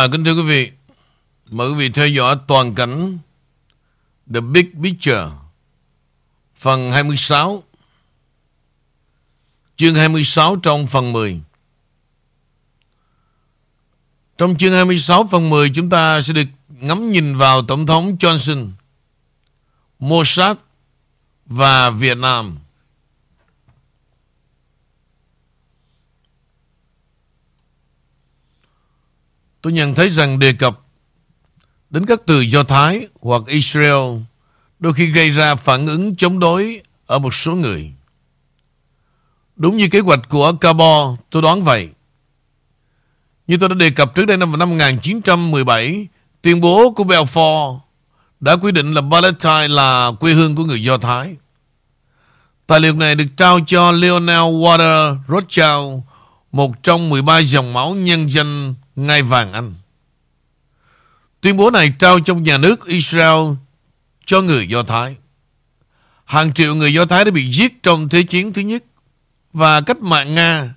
Và kính thưa quý vị, mời quý vị theo dõi toàn cảnh The Big Picture phần 26 chương 26 trong phần 10 Trong chương 26 phần 10 chúng ta sẽ được ngắm nhìn vào Tổng thống Johnson Mossad và Việt Nam. Tôi nhận thấy rằng đề cập đến các từ Do Thái hoặc Israel đôi khi gây ra phản ứng chống đối ở một số người. Đúng như kế hoạch của Cabo, tôi đoán vậy. Như tôi đã đề cập trước đây năm năm 1917, tuyên bố của Balfour đã quy định là Palestine là quê hương của người Do Thái. Tài liệu này được trao cho Leonel Water Rothschild, một trong 13 dòng máu nhân danh ngai vàng Anh. Tuyên bố này trao trong nhà nước Israel cho người Do Thái. Hàng triệu người Do Thái đã bị giết trong Thế chiến thứ nhất và cách mạng Nga.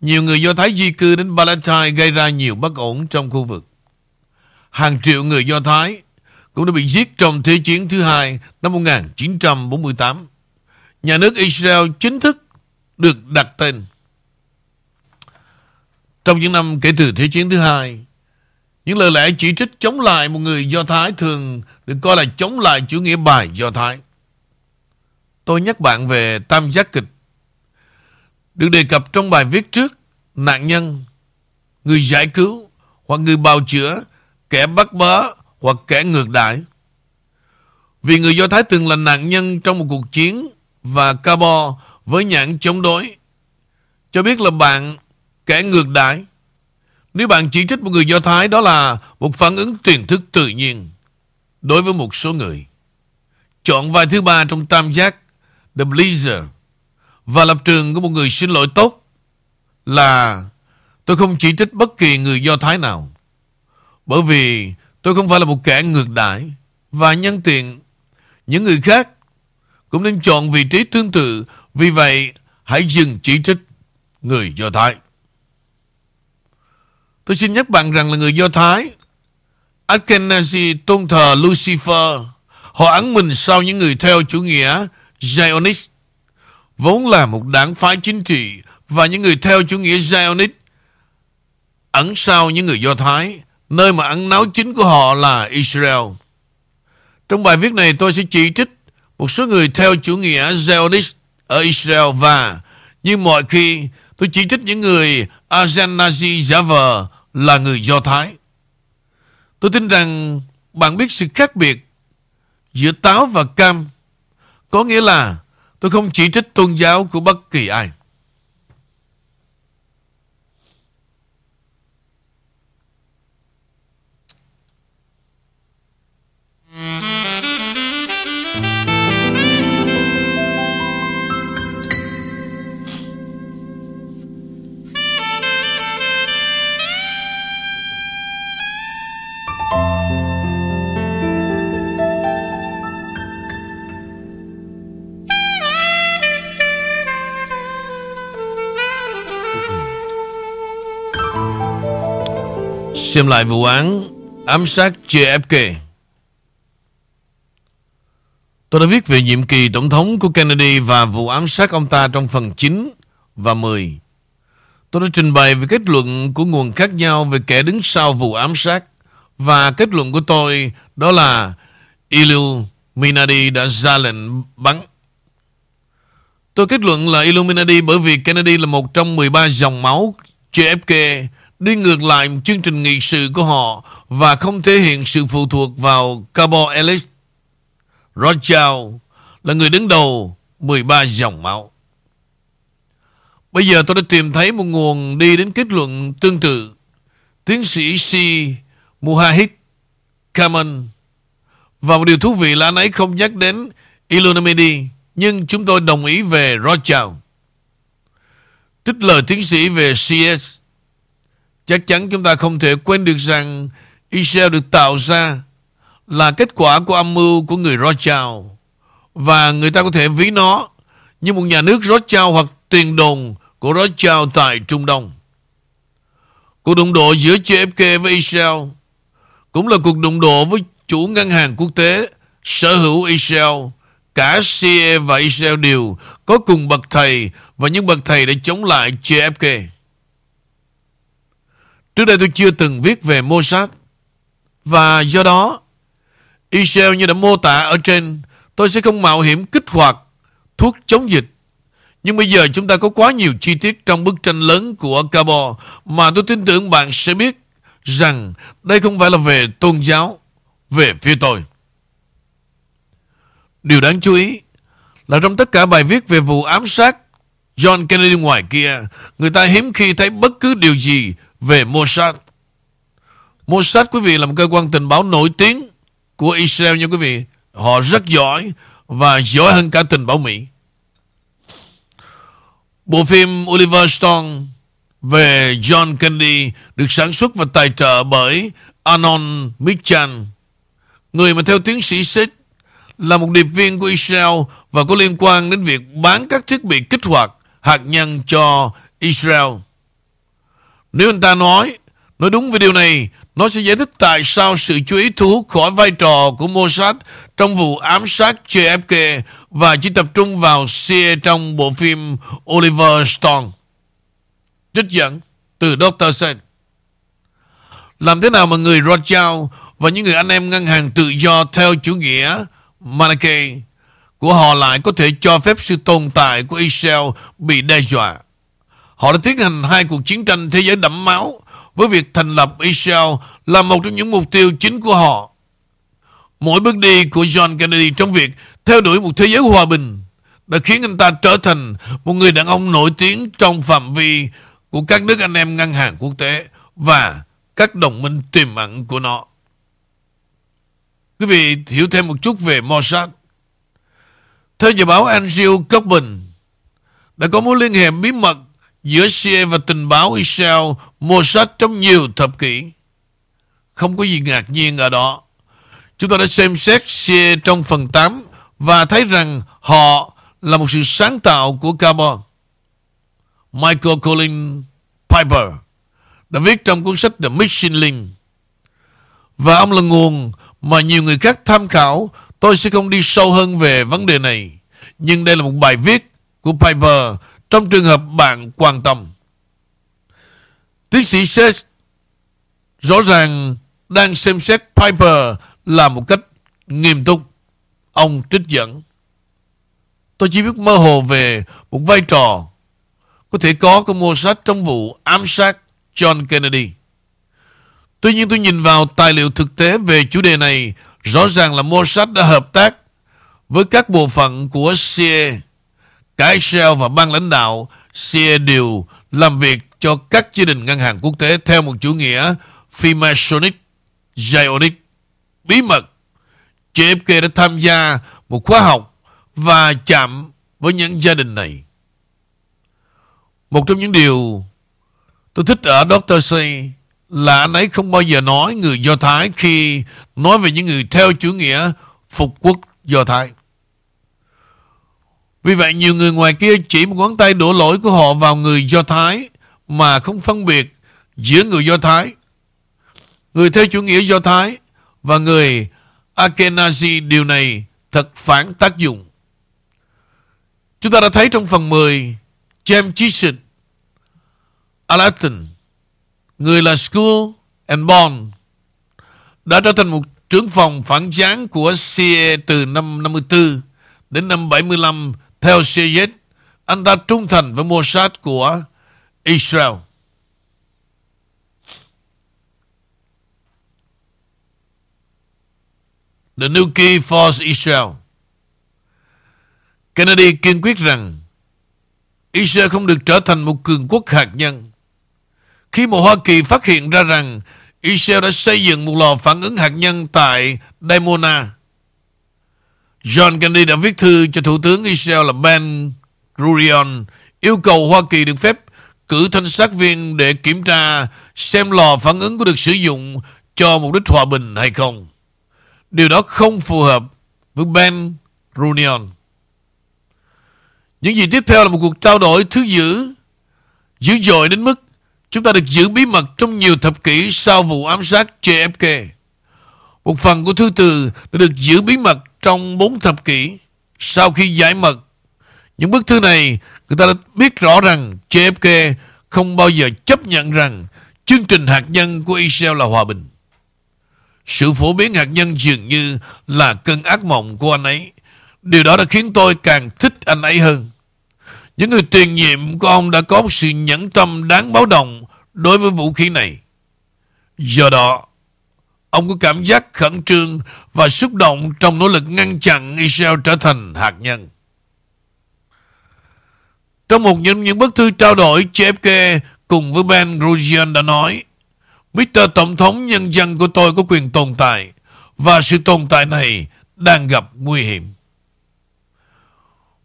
Nhiều người Do Thái di cư đến Palestine gây ra nhiều bất ổn trong khu vực. Hàng triệu người Do Thái cũng đã bị giết trong Thế chiến thứ hai năm 1948. Nhà nước Israel chính thức được đặt tên trong những năm kể từ Thế chiến thứ hai, những lời lẽ chỉ trích chống lại một người Do Thái thường được coi là chống lại chủ nghĩa bài Do Thái. Tôi nhắc bạn về tam giác kịch được đề cập trong bài viết trước nạn nhân, người giải cứu hoặc người bào chữa, kẻ bắt bớ hoặc kẻ ngược đãi. Vì người Do Thái từng là nạn nhân trong một cuộc chiến và Cabo với nhãn chống đối cho biết là bạn kẻ ngược đãi. Nếu bạn chỉ trích một người Do Thái đó là một phản ứng truyền thức tự nhiên đối với một số người. Chọn vai thứ ba trong tam giác The Blazer và lập trường của một người xin lỗi tốt là tôi không chỉ trích bất kỳ người Do Thái nào. Bởi vì tôi không phải là một kẻ ngược đãi và nhân tiện những người khác cũng nên chọn vị trí tương tự. Vì vậy, hãy dừng chỉ trích người Do Thái. Tôi xin nhắc bạn rằng là người Do Thái Ashkenazi tôn thờ Lucifer, Họ ấn mình sau những người theo chủ nghĩa Zionist, Vốn là một đảng phái chính trị, Và những người theo chủ nghĩa Zionist Ẩn sau những người Do Thái, Nơi mà ẩn náu chính của họ là Israel. Trong bài viết này, tôi sẽ chỉ trích Một số người theo chủ nghĩa Zionist ở Israel Và, như mọi khi, tôi chỉ trích những người Ashkenazi giả vờ là người Do Thái. Tôi tin rằng bạn biết sự khác biệt giữa táo và cam. Có nghĩa là tôi không chỉ trích tôn giáo của bất kỳ ai. Xem lại vụ án ám sát JFK. Tôi đã viết về nhiệm kỳ tổng thống của Kennedy và vụ ám sát ông ta trong phần 9 và 10. Tôi đã trình bày về kết luận của nguồn khác nhau về kẻ đứng sau vụ ám sát và kết luận của tôi đó là Illuminati đã ra lệnh bắn. Tôi kết luận là Illuminati bởi vì Kennedy là một trong 13 dòng máu JFK đi ngược lại chương trình nghị sự của họ và không thể hiện sự phụ thuộc vào Cabo Ellis. Rothschild là người đứng đầu 13 dòng máu. Bây giờ tôi đã tìm thấy một nguồn đi đến kết luận tương tự. Tiến sĩ C. Muhahid Kaman. Và một điều thú vị là anh ấy không nhắc đến Illuminati, nhưng chúng tôi đồng ý về Rothschild. Trích lời tiến sĩ về CS Chắc chắn chúng ta không thể quên được rằng Israel được tạo ra là kết quả của âm mưu của người Rothschild và người ta có thể ví nó như một nhà nước Rothschild hoặc tiền đồn của Rothschild tại Trung Đông. Cuộc đụng độ giữa JFK với Israel cũng là cuộc đụng độ với chủ ngân hàng quốc tế, sở hữu Israel. Cả CIA và Israel đều có cùng bậc thầy và những bậc thầy đã chống lại JFK. Trước đây tôi chưa từng viết về Mossad và do đó Israel như đã mô tả ở trên tôi sẽ không mạo hiểm kích hoạt thuốc chống dịch. Nhưng bây giờ chúng ta có quá nhiều chi tiết trong bức tranh lớn của Cabo mà tôi tin tưởng bạn sẽ biết rằng đây không phải là về tôn giáo, về phía tôi. Điều đáng chú ý là trong tất cả bài viết về vụ ám sát John Kennedy ngoài kia, người ta hiếm khi thấy bất cứ điều gì về Mossad. Mossad quý vị là một cơ quan tình báo nổi tiếng của Israel nha quý vị. Họ rất giỏi và giỏi hơn cả tình báo Mỹ. Bộ phim Oliver Stone về John Kennedy được sản xuất và tài trợ bởi Anon Michan, người mà theo tiến sĩ Seth là một điệp viên của Israel và có liên quan đến việc bán các thiết bị kích hoạt hạt nhân cho Israel. Nếu anh ta nói, nói đúng về điều này, nó sẽ giải thích tại sao sự chú ý thu hút khỏi vai trò của Mossad trong vụ ám sát JFK và chỉ tập trung vào CIA trong bộ phim Oliver Stone. Trích dẫn từ Dr. Sen. Làm thế nào mà người Rothschild và những người anh em ngân hàng tự do theo chủ nghĩa Manichae của họ lại có thể cho phép sự tồn tại của Israel bị đe dọa. Họ đã tiến hành hai cuộc chiến tranh thế giới đẫm máu với việc thành lập Israel là một trong những mục tiêu chính của họ. Mỗi bước đi của John Kennedy trong việc theo đuổi một thế giới hòa bình đã khiến anh ta trở thành một người đàn ông nổi tiếng trong phạm vi của các nước anh em ngân hàng quốc tế và các đồng minh tiềm ẩn của nó. Quý vị hiểu thêm một chút về Mossad. Theo nhà báo Andrew Cockburn, đã có mối liên hệ bí mật giữa CIA và tình báo Israel Mossad trong nhiều thập kỷ. Không có gì ngạc nhiên ở đó. Chúng ta đã xem xét CIA trong phần 8 và thấy rằng họ là một sự sáng tạo của carbon. Michael Colin Piper đã viết trong cuốn sách The Mission Link. Và ông là nguồn mà nhiều người khác tham khảo. Tôi sẽ không đi sâu hơn về vấn đề này. Nhưng đây là một bài viết của Piper trong trường hợp bạn quan tâm. Tiến sĩ Seth rõ ràng đang xem xét Piper là một cách nghiêm túc. Ông trích dẫn. Tôi chỉ biết mơ hồ về một vai trò có thể có của Mossad trong vụ ám sát John Kennedy. Tuy nhiên tôi nhìn vào tài liệu thực tế về chủ đề này, rõ ràng là Mossad đã hợp tác với các bộ phận của CIA. Cả Israel và ban lãnh đạo CIA đều làm việc cho các gia đình ngân hàng quốc tế theo một chủ nghĩa Freemasonic, Zionic, bí mật. JFK đã tham gia một khóa học và chạm với những gia đình này. Một trong những điều tôi thích ở Dr. C. là anh ấy không bao giờ nói người Do Thái khi nói về những người theo chủ nghĩa phục quốc Do Thái. Vì vậy nhiều người ngoài kia chỉ một ngón tay đổ lỗi của họ vào người Do Thái mà không phân biệt giữa người Do Thái, người theo chủ nghĩa Do Thái và người Akenazi điều này thật phản tác dụng. Chúng ta đã thấy trong phần 10 James Chisholm Alaton người là School and Bond đã trở thành một trưởng phòng phản gián của CIA từ năm 54 đến năm 75 theo Syed, Anh ta trung thành với Mossad của Israel. The nuclear Force Israel Kennedy kiên quyết rằng Israel không được trở thành một cường quốc hạt nhân khi mà Hoa Kỳ phát hiện ra rằng Israel đã xây dựng một lò phản ứng hạt nhân tại Dimona, John Kennedy đã viết thư cho Thủ tướng Israel là Ben Gurion yêu cầu Hoa Kỳ được phép cử thanh sát viên để kiểm tra xem lò phản ứng có được sử dụng cho mục đích hòa bình hay không. Điều đó không phù hợp với Ben Gurion. Những gì tiếp theo là một cuộc trao đổi thứ dữ, dữ dội đến mức Chúng ta được giữ bí mật trong nhiều thập kỷ sau vụ ám sát JFK. Một phần của thư từ đã được giữ bí mật trong bốn thập kỷ sau khi giải mật. Những bức thư này, người ta đã biết rõ rằng JFK không bao giờ chấp nhận rằng chương trình hạt nhân của Israel là hòa bình. Sự phổ biến hạt nhân dường như là cơn ác mộng của anh ấy. Điều đó đã khiến tôi càng thích anh ấy hơn. Những người tiền nhiệm của ông đã có một sự nhẫn tâm đáng báo động đối với vũ khí này. Do đó, ông có cảm giác khẩn trương và xúc động trong nỗ lực ngăn chặn Israel trở thành hạt nhân. Trong một những, những bức thư trao đổi, JFK cùng với Ben Grosjean đã nói Mr. Tổng thống nhân dân của tôi có quyền tồn tại và sự tồn tại này đang gặp nguy hiểm.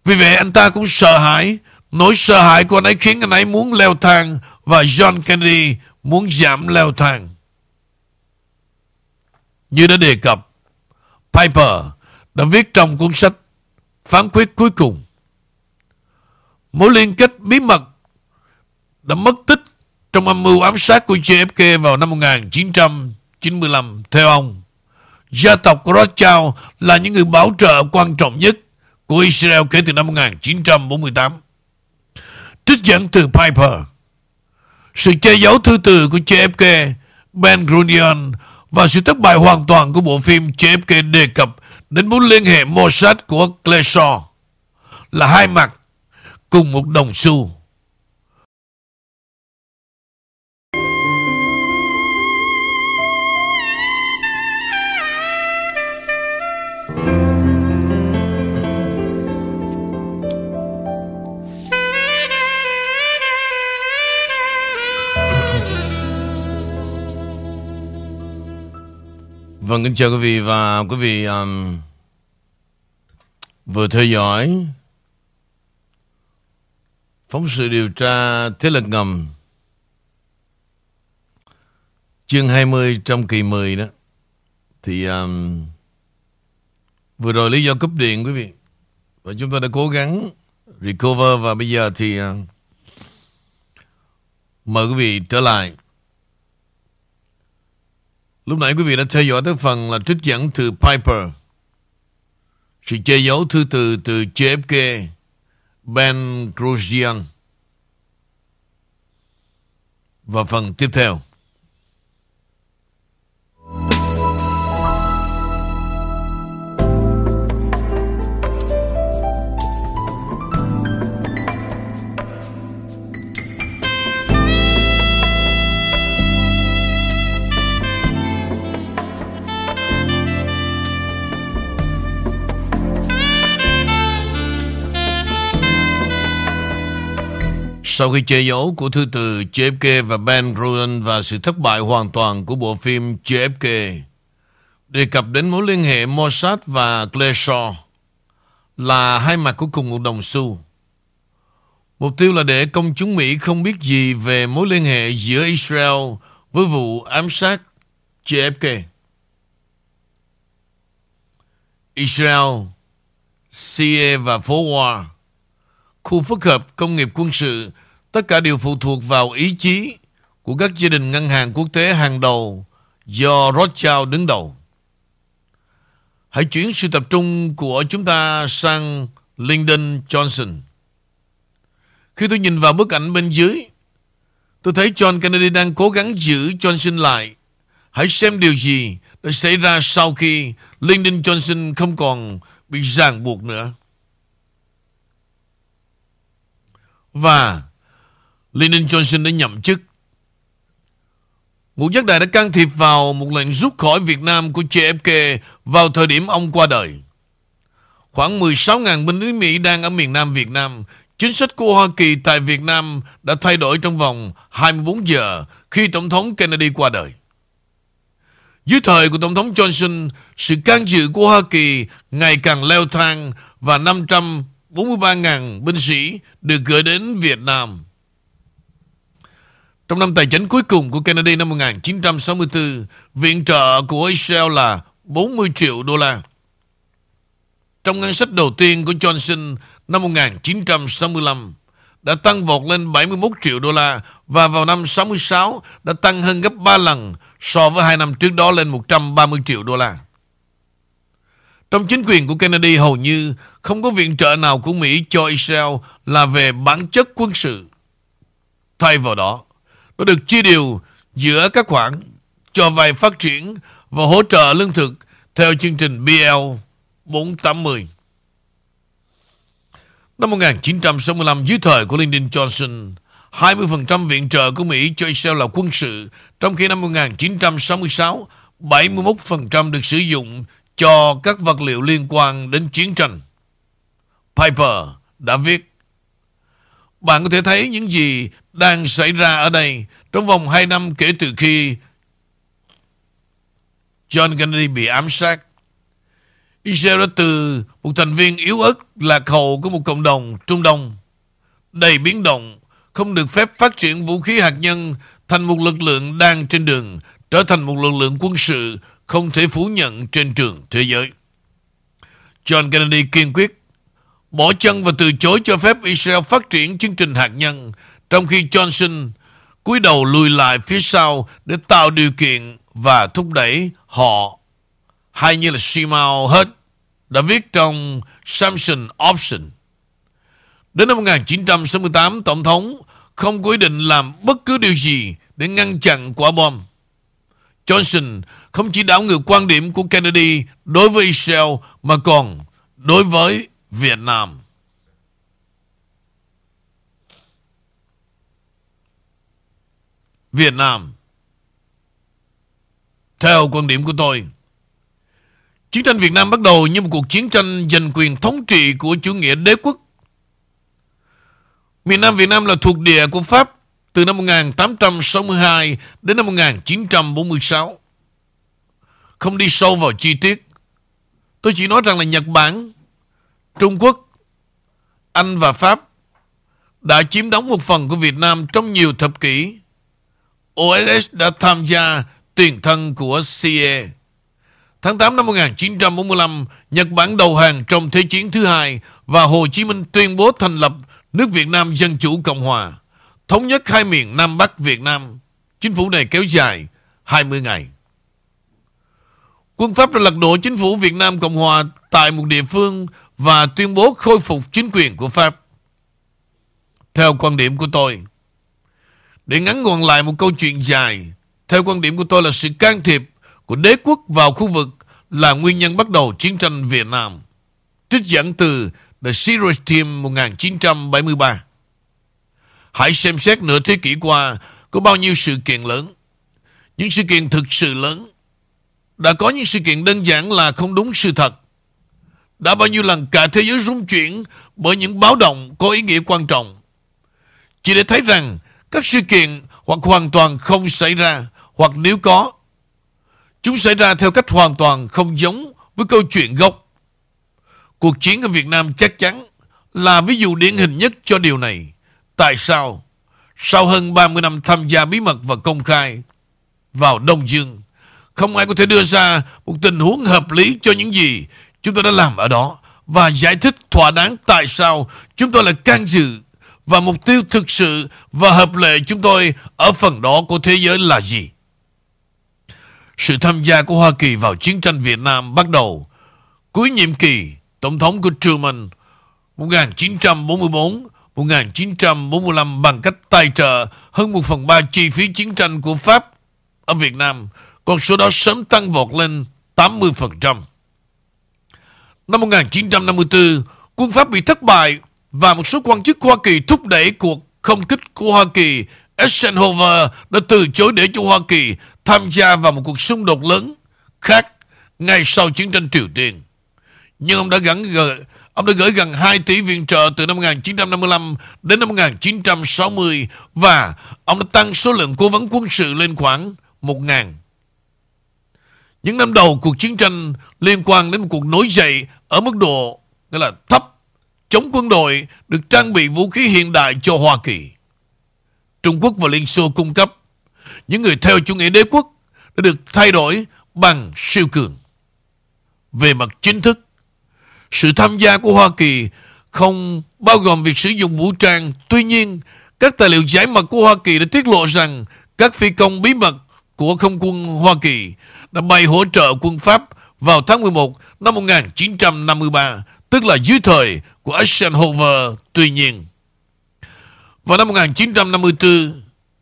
Vì vậy anh ta cũng sợ hãi Nỗi sợ hãi của anh ấy khiến anh ấy muốn leo thang Và John Kennedy muốn giảm leo thang như đã đề cập Piper đã viết trong cuốn sách Phán quyết cuối cùng Mối liên kết bí mật đã mất tích trong âm mưu ám sát của JFK vào năm 1995. Theo ông, gia tộc Rothschild là những người bảo trợ quan trọng nhất của Israel kể từ năm 1948. Trích dẫn từ Piper. Sự che giấu thư từ của JFK, Ben Gurion và sự thất bại hoàn toàn của bộ phim JFK đề cập đến mối liên hệ Mossad của Clearshaw là hai mặt cùng một đồng xu. Vâng, kính chào quý vị và quý vị um, vừa theo dõi phóng sự điều tra thế lực ngầm. Chương 20 trong kỳ 10 đó. Thì um, vừa rồi lý do cúp điện quý vị. Và chúng ta đã cố gắng recover và bây giờ thì uh, mời quý vị trở lại. Lúc nãy quý vị đã theo dõi tới phần là trích dẫn từ Piper. Sự che giấu thư từ từ JFK, Ben Grosjean. Và phần tiếp theo. Sau khi che giấu của thư từ JFK và Ben Gruden và sự thất bại hoàn toàn của bộ phim JFK, đề cập đến mối liên hệ Mossad và Clearshaw là hai mặt của cùng một đồng xu. Mục tiêu là để công chúng Mỹ không biết gì về mối liên hệ giữa Israel với vụ ám sát JFK. Israel, CIA và phố khu phức hợp công nghiệp quân sự Tất cả đều phụ thuộc vào ý chí của các gia đình ngân hàng quốc tế hàng đầu do Rothschild đứng đầu. Hãy chuyển sự tập trung của chúng ta sang Lyndon Johnson. Khi tôi nhìn vào bức ảnh bên dưới, tôi thấy John Kennedy đang cố gắng giữ Johnson lại. Hãy xem điều gì đã xảy ra sau khi Lyndon Johnson không còn bị ràng buộc nữa. Và Lyndon Johnson đã nhậm chức. Ngũ giác đại đã can thiệp vào một lệnh rút khỏi Việt Nam của JFK vào thời điểm ông qua đời. Khoảng 16.000 binh lính Mỹ đang ở miền Nam Việt Nam. Chính sách của Hoa Kỳ tại Việt Nam đã thay đổi trong vòng 24 giờ khi Tổng thống Kennedy qua đời. Dưới thời của Tổng thống Johnson, sự can dự của Hoa Kỳ ngày càng leo thang và 543.000 binh sĩ được gửi đến Việt Nam. Trong năm tài chính cuối cùng của Kennedy năm 1964, viện trợ của Israel là 40 triệu đô la. Trong ngân sách đầu tiên của Johnson năm 1965, đã tăng vọt lên 71 triệu đô la và vào năm 66 đã tăng hơn gấp 3 lần so với hai năm trước đó lên 130 triệu đô la. Trong chính quyền của Kennedy hầu như không có viện trợ nào của Mỹ cho Israel là về bản chất quân sự. Thay vào đó, nó được chia đều giữa các khoản cho vay phát triển và hỗ trợ lương thực theo chương trình BL 480. Năm 1965, dưới thời của Lyndon Johnson, 20% viện trợ của Mỹ cho Israel là quân sự, trong khi năm 1966, 71% được sử dụng cho các vật liệu liên quan đến chiến tranh. Piper đã viết, Bạn có thể thấy những gì đang xảy ra ở đây trong vòng 2 năm kể từ khi John Kennedy bị ám sát. Israel đã từ một thành viên yếu ớt lạc hậu của một cộng đồng Trung Đông đầy biến động, không được phép phát triển vũ khí hạt nhân thành một lực lượng đang trên đường trở thành một lực lượng quân sự không thể phủ nhận trên trường thế giới. John Kennedy kiên quyết bỏ chân và từ chối cho phép Israel phát triển chương trình hạt nhân, trong khi Johnson cúi đầu lùi lại phía sau để tạo điều kiện và thúc đẩy họ hay như là Simao hết đã viết trong Samson Option. Đến năm 1968, Tổng thống không quyết định làm bất cứ điều gì để ngăn chặn quả bom. Johnson không chỉ đảo ngược quan điểm của Kennedy đối với Israel mà còn đối với Việt Nam. Việt Nam Theo quan điểm của tôi Chiến tranh Việt Nam bắt đầu như một cuộc chiến tranh giành quyền thống trị của chủ nghĩa đế quốc. Miền Nam Việt Nam là thuộc địa của Pháp từ năm 1862 đến năm 1946. Không đi sâu vào chi tiết. Tôi chỉ nói rằng là Nhật Bản, Trung Quốc, Anh và Pháp đã chiếm đóng một phần của Việt Nam trong nhiều thập kỷ. OSS đã tham gia tuyển thân của CA. Tháng 8 năm 1945, Nhật Bản đầu hàng trong Thế chiến thứ hai và Hồ Chí Minh tuyên bố thành lập nước Việt Nam Dân Chủ Cộng Hòa, thống nhất hai miền Nam Bắc Việt Nam. Chính phủ này kéo dài 20 ngày. Quân Pháp đã lật đổ chính phủ Việt Nam Cộng Hòa tại một địa phương và tuyên bố khôi phục chính quyền của Pháp. Theo quan điểm của tôi, để ngắn gọn lại một câu chuyện dài, theo quan điểm của tôi là sự can thiệp của đế quốc vào khu vực là nguyên nhân bắt đầu chiến tranh Việt Nam. Trích dẫn từ The Serious Team 1973. Hãy xem xét nửa thế kỷ qua có bao nhiêu sự kiện lớn. Những sự kiện thực sự lớn. Đã có những sự kiện đơn giản là không đúng sự thật. Đã bao nhiêu lần cả thế giới rung chuyển bởi những báo động có ý nghĩa quan trọng. Chỉ để thấy rằng các sự kiện hoặc hoàn toàn không xảy ra hoặc nếu có Chúng xảy ra theo cách hoàn toàn không giống với câu chuyện gốc. Cuộc chiến ở Việt Nam chắc chắn là ví dụ điển hình nhất cho điều này. Tại sao? Sau hơn 30 năm tham gia bí mật và công khai vào Đông Dương, không ai có thể đưa ra một tình huống hợp lý cho những gì chúng ta đã làm ở đó và giải thích thỏa đáng tại sao chúng tôi là can dự và mục tiêu thực sự và hợp lệ chúng tôi ở phần đó của thế giới là gì. Sự tham gia của Hoa Kỳ vào chiến tranh Việt Nam bắt đầu cuối nhiệm kỳ Tổng thống của Truman 1944-1945 bằng cách tài trợ hơn một phần ba chi phí chiến tranh của Pháp ở Việt Nam. Con số đó sớm tăng vọt lên 80%. Năm 1954, quân Pháp bị thất bại và một số quan chức Hoa Kỳ thúc đẩy cuộc không kích của Hoa Kỳ. Eisenhower đã từ chối để cho Hoa Kỳ tham gia vào một cuộc xung đột lớn khác ngay sau chiến tranh Triều Tiên. Nhưng ông đã gắn gợi Ông đã gửi gần 2 tỷ viện trợ từ năm 1955 đến năm 1960 và ông đã tăng số lượng cố vấn quân sự lên khoảng 1.000. Những năm đầu cuộc chiến tranh liên quan đến một cuộc nổi dậy ở mức độ, nghĩa là thấp chống quân đội được trang bị vũ khí hiện đại cho Hoa Kỳ. Trung Quốc và Liên Xô cung cấp những người theo chủ nghĩa đế quốc đã được thay đổi bằng siêu cường. Về mặt chính thức, sự tham gia của Hoa Kỳ không bao gồm việc sử dụng vũ trang. Tuy nhiên, các tài liệu giải mật của Hoa Kỳ đã tiết lộ rằng các phi công bí mật của không quân Hoa Kỳ đã bay hỗ trợ quân Pháp vào tháng 11 năm 1953, tức là dưới thời của Eisenhower. Tuy nhiên, vào năm 1954,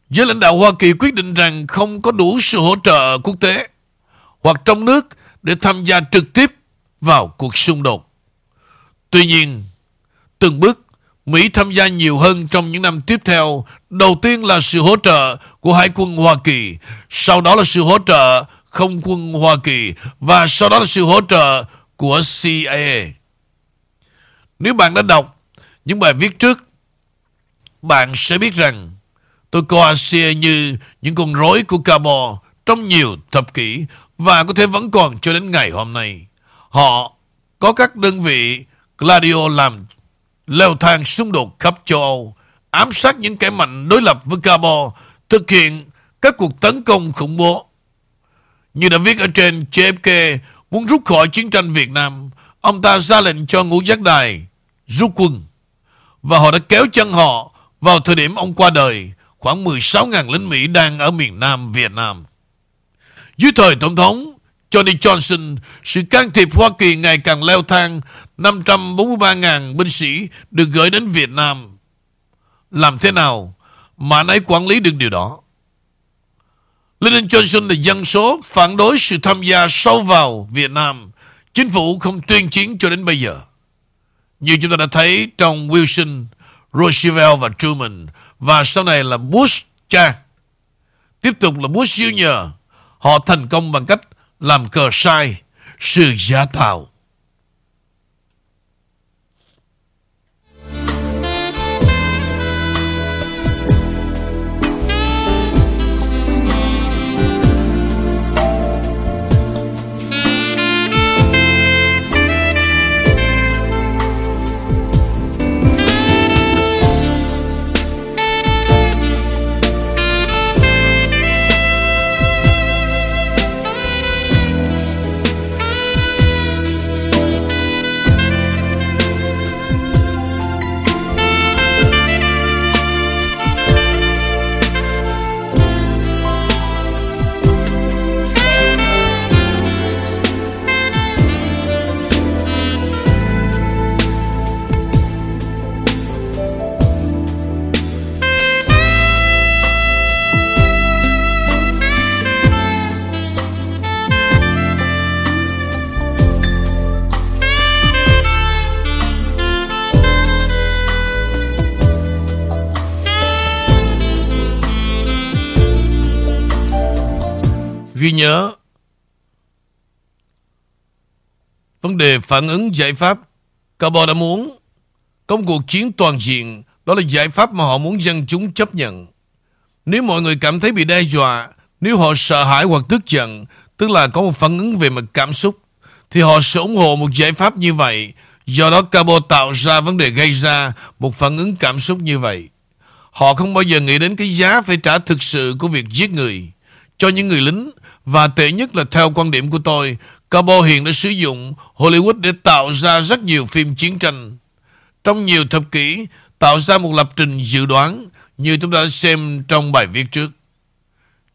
giới lãnh đạo Hoa Kỳ quyết định rằng không có đủ sự hỗ trợ quốc tế hoặc trong nước để tham gia trực tiếp vào cuộc xung đột. Tuy nhiên, từng bước Mỹ tham gia nhiều hơn trong những năm tiếp theo. Đầu tiên là sự hỗ trợ của Hải quân Hoa Kỳ, sau đó là sự hỗ trợ không quân Hoa Kỳ và sau đó là sự hỗ trợ của CIA. Nếu bạn đã đọc những bài viết trước, bạn sẽ biết rằng tôi coi Asia như những con rối của Cabo trong nhiều thập kỷ và có thể vẫn còn cho đến ngày hôm nay. Họ có các đơn vị Gladio làm leo thang xung đột khắp châu Âu, ám sát những kẻ mạnh đối lập với Cabo, thực hiện các cuộc tấn công khủng bố. Như đã viết ở trên JFK muốn rút khỏi chiến tranh Việt Nam, ông ta ra lệnh cho ngũ giác đài rút quân. Và họ đã kéo chân họ vào thời điểm ông qua đời, khoảng 16.000 lính Mỹ đang ở miền Nam Việt Nam. Dưới thời Tổng thống Johnny Johnson, sự can thiệp Hoa Kỳ ngày càng leo thang, 543.000 binh sĩ được gửi đến Việt Nam. Làm thế nào mà anh ấy quản lý được điều đó? Lyndon Johnson là dân số phản đối sự tham gia sâu vào Việt Nam. Chính phủ không tuyên chiến cho đến bây giờ. Như chúng ta đã thấy trong Wilson, Roosevelt và Truman và sau này là Bush cha. Tiếp tục là Bush Jr. Họ thành công bằng cách làm cờ sai, sự giả tạo. Nhớ. Vấn đề phản ứng giải pháp Cabo đã muốn. Công cuộc chiến toàn diện, Đó là giải pháp mà họ muốn dân chúng chấp nhận. Nếu mọi người cảm thấy bị đe dọa, Nếu họ sợ hãi hoặc tức giận, Tức là có một phản ứng về mặt cảm xúc, Thì họ sẽ ủng hộ một giải pháp như vậy. Do đó Cabo tạo ra vấn đề gây ra Một phản ứng cảm xúc như vậy. Họ không bao giờ nghĩ đến cái giá phải trả thực sự của việc giết người Cho những người lính và tệ nhất là theo quan điểm của tôi, Cabo hiện đã sử dụng Hollywood để tạo ra rất nhiều phim chiến tranh. Trong nhiều thập kỷ, tạo ra một lập trình dự đoán như chúng ta đã xem trong bài viết trước.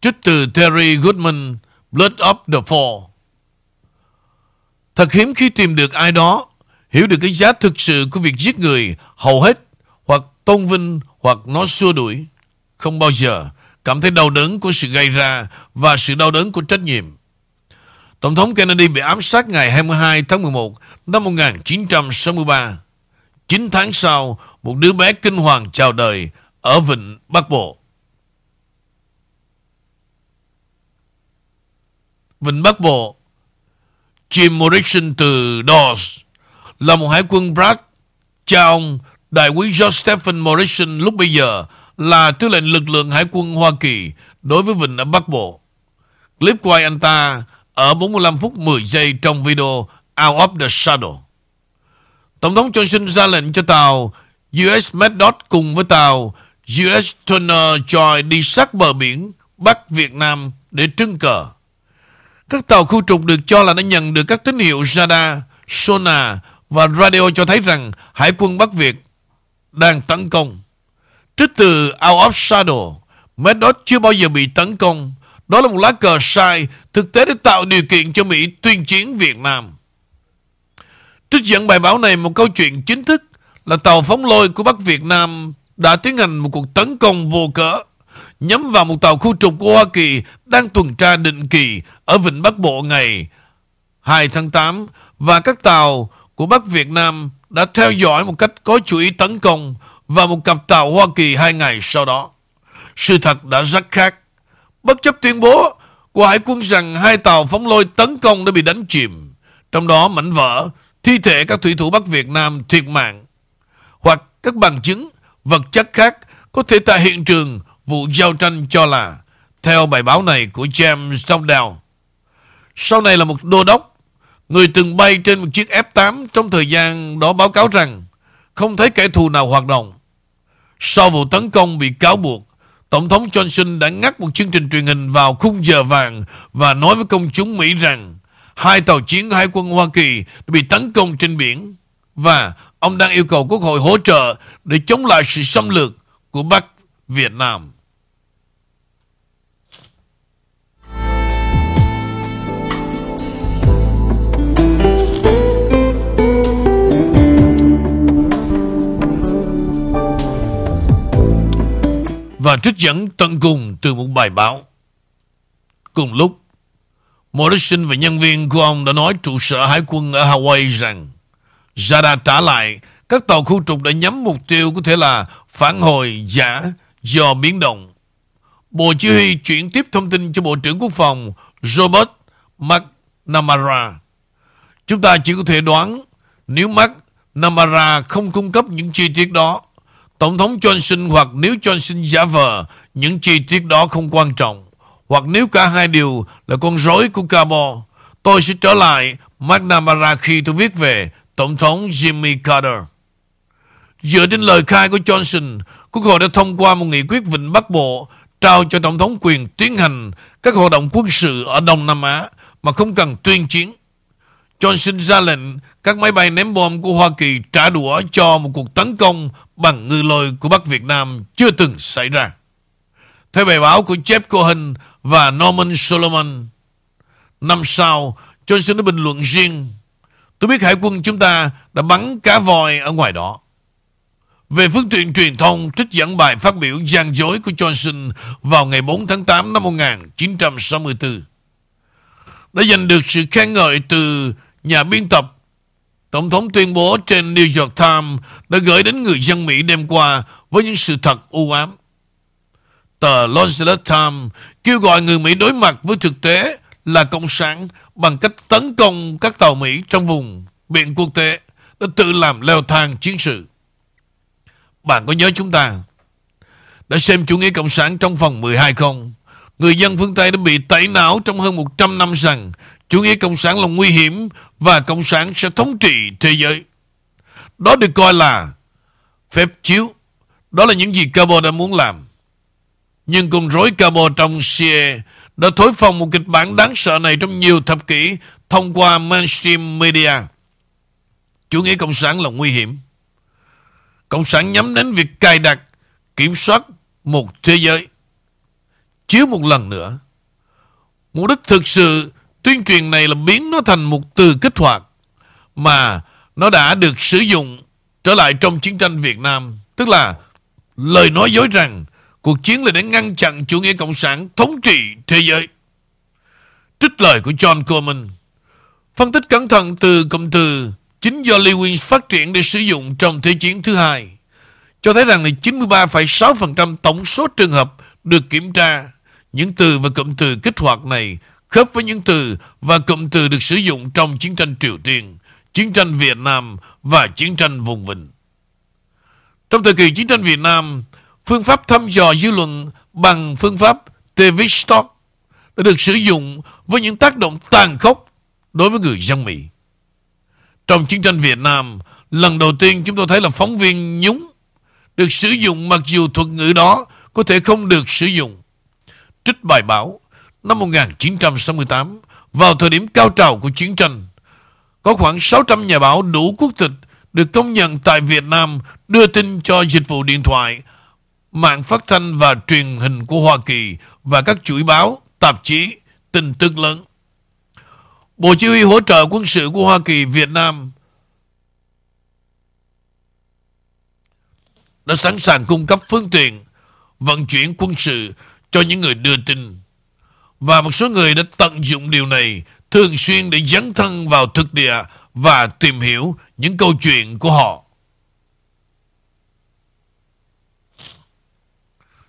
Trích từ Terry Goodman, Blood of the Fall. Thật hiếm khi tìm được ai đó hiểu được cái giá thực sự của việc giết người hầu hết hoặc tôn vinh hoặc nó xua đuổi. Không bao giờ cảm thấy đau đớn của sự gây ra và sự đau đớn của trách nhiệm. Tổng thống Kennedy bị ám sát ngày 22 tháng 11 năm 1963. 9 tháng sau, một đứa bé kinh hoàng chào đời ở Vịnh Bắc Bộ. Vịnh Bắc Bộ Jim Morrison từ Dawes là một hải quân Brad cha ông đại quý George Stephen Morrison lúc bây giờ là tư lệnh lực lượng hải quân Hoa Kỳ đối với vịnh ở Bắc Bộ. Clip quay anh ta ở 45 phút 10 giây trong video Out of the Shadow. Tổng thống Johnson ra lệnh cho tàu US Medot cùng với tàu US Turner Joy đi sát bờ biển Bắc Việt Nam để trưng cờ. Các tàu khu trục được cho là đã nhận được các tín hiệu radar, sonar và radio cho thấy rằng Hải quân Bắc Việt đang tấn công. Trích từ Out of Shadow, Medot chưa bao giờ bị tấn công. Đó là một lá cờ sai, thực tế để tạo điều kiện cho Mỹ tuyên chiến Việt Nam. Trích dẫn bài báo này một câu chuyện chính thức là tàu phóng lôi của Bắc Việt Nam đã tiến hành một cuộc tấn công vô cớ nhắm vào một tàu khu trục của Hoa Kỳ đang tuần tra định kỳ ở Vịnh Bắc Bộ ngày 2 tháng 8 và các tàu của Bắc Việt Nam đã theo dõi một cách có chú ý tấn công và một cặp tàu Hoa Kỳ hai ngày sau đó. Sự thật đã rất khác. Bất chấp tuyên bố của Hải quân rằng hai tàu phóng lôi tấn công đã bị đánh chìm, trong đó mảnh vỡ, thi thể các thủy thủ Bắc Việt Nam thiệt mạng, hoặc các bằng chứng, vật chất khác có thể tại hiện trường vụ giao tranh cho là theo bài báo này của James Stockdale. Sau này là một đô đốc, người từng bay trên một chiếc F-8 trong thời gian đó báo cáo rằng không thấy kẻ thù nào hoạt động. Sau vụ tấn công bị cáo buộc, Tổng thống Johnson đã ngắt một chương trình truyền hình vào khung giờ vàng và nói với công chúng Mỹ rằng hai tàu chiến Hải quân Hoa Kỳ đã bị tấn công trên biển và ông đang yêu cầu Quốc hội hỗ trợ để chống lại sự xâm lược của Bắc Việt Nam. Và trích dẫn tận cùng từ một bài báo. Cùng lúc, Morrison và nhân viên của ông đã nói trụ sở hải quân ở Hawaii rằng Zara trả lại các tàu khu trục đã nhắm mục tiêu có thể là phản hồi giả do biến động. Bộ Chỉ huy chuyển tiếp thông tin cho Bộ trưởng Quốc phòng Robert McNamara. Chúng ta chỉ có thể đoán nếu McNamara không cung cấp những chi tiết đó Tổng thống Johnson hoặc nếu Johnson giả vờ những chi tiết đó không quan trọng hoặc nếu cả hai điều là con rối của Cabo tôi sẽ trở lại McNamara khi tôi viết về Tổng thống Jimmy Carter. Dựa trên lời khai của Johnson, Quốc hội đã thông qua một nghị quyết Vịnh Bắc Bộ trao cho Tổng thống quyền tiến hành các hoạt động quân sự ở Đông Nam Á mà không cần tuyên chiến. Johnson ra lệnh các máy bay ném bom của Hoa Kỳ trả đũa cho một cuộc tấn công bằng ngư lôi của Bắc Việt Nam chưa từng xảy ra. Theo bài báo của Jeff Cohen và Norman Solomon, năm sau, Johnson đã bình luận riêng Tôi biết hải quân chúng ta đã bắn cá voi ở ngoài đó. Về phương tiện truyền thông trích dẫn bài phát biểu gian dối của Johnson vào ngày 4 tháng 8 năm 1964 đã giành được sự khen ngợi từ nhà biên tập Tổng thống tuyên bố trên New York Times đã gửi đến người dân Mỹ đêm qua với những sự thật u ám. Tờ Los Angeles Times kêu gọi người Mỹ đối mặt với thực tế là Cộng sản bằng cách tấn công các tàu Mỹ trong vùng biển quốc tế đã tự làm leo thang chiến sự. Bạn có nhớ chúng ta đã xem chủ nghĩa Cộng sản trong phòng 12 không? Người dân phương Tây đã bị tẩy não trong hơn 100 năm rằng chủ nghĩa Cộng sản là nguy hiểm và Cộng sản sẽ thống trị thế giới. Đó được coi là phép chiếu. Đó là những gì Cabo đã muốn làm. Nhưng cùng rối Cabo trong CIA đã thối phòng một kịch bản đáng sợ này trong nhiều thập kỷ thông qua mainstream media. Chủ nghĩa Cộng sản là nguy hiểm. Cộng sản nhắm đến việc cài đặt, kiểm soát một thế giới. Chiếu một lần nữa. Mục đích thực sự tuyên truyền này là biến nó thành một từ kích hoạt mà nó đã được sử dụng trở lại trong chiến tranh Việt Nam. Tức là lời nói dối rằng cuộc chiến là để ngăn chặn chủ nghĩa cộng sản thống trị thế giới. Trích lời của John Coleman phân tích cẩn thận từ cụm từ chính do Lewis phát triển để sử dụng trong Thế chiến thứ hai cho thấy rằng là 93,6% tổng số trường hợp được kiểm tra những từ và cụm từ kích hoạt này khớp với những từ và cụm từ được sử dụng trong chiến tranh Triều Tiên, chiến tranh Việt Nam và chiến tranh vùng vịnh. Trong thời kỳ chiến tranh Việt Nam, phương pháp thăm dò dư luận bằng phương pháp Tavistock đã được sử dụng với những tác động tàn khốc đối với người dân Mỹ. Trong chiến tranh Việt Nam, lần đầu tiên chúng tôi thấy là phóng viên nhúng được sử dụng mặc dù thuật ngữ đó có thể không được sử dụng. Trích bài báo năm 1968 vào thời điểm cao trào của chiến tranh. có khoảng 600 nhà báo đủ quốc tịch được công nhận tại Việt Nam đưa tin cho dịch vụ điện thoại, mạng phát thanh và truyền hình của Hoa Kỳ và các chuỗi báo, tạp chí, tin tức lớn. Bộ Chỉ huy hỗ trợ quân sự của Hoa Kỳ Việt Nam đã sẵn sàng cung cấp phương tiện vận chuyển quân sự cho những người đưa tin. Và một số người đã tận dụng điều này thường xuyên để dấn thân vào thực địa và tìm hiểu những câu chuyện của họ.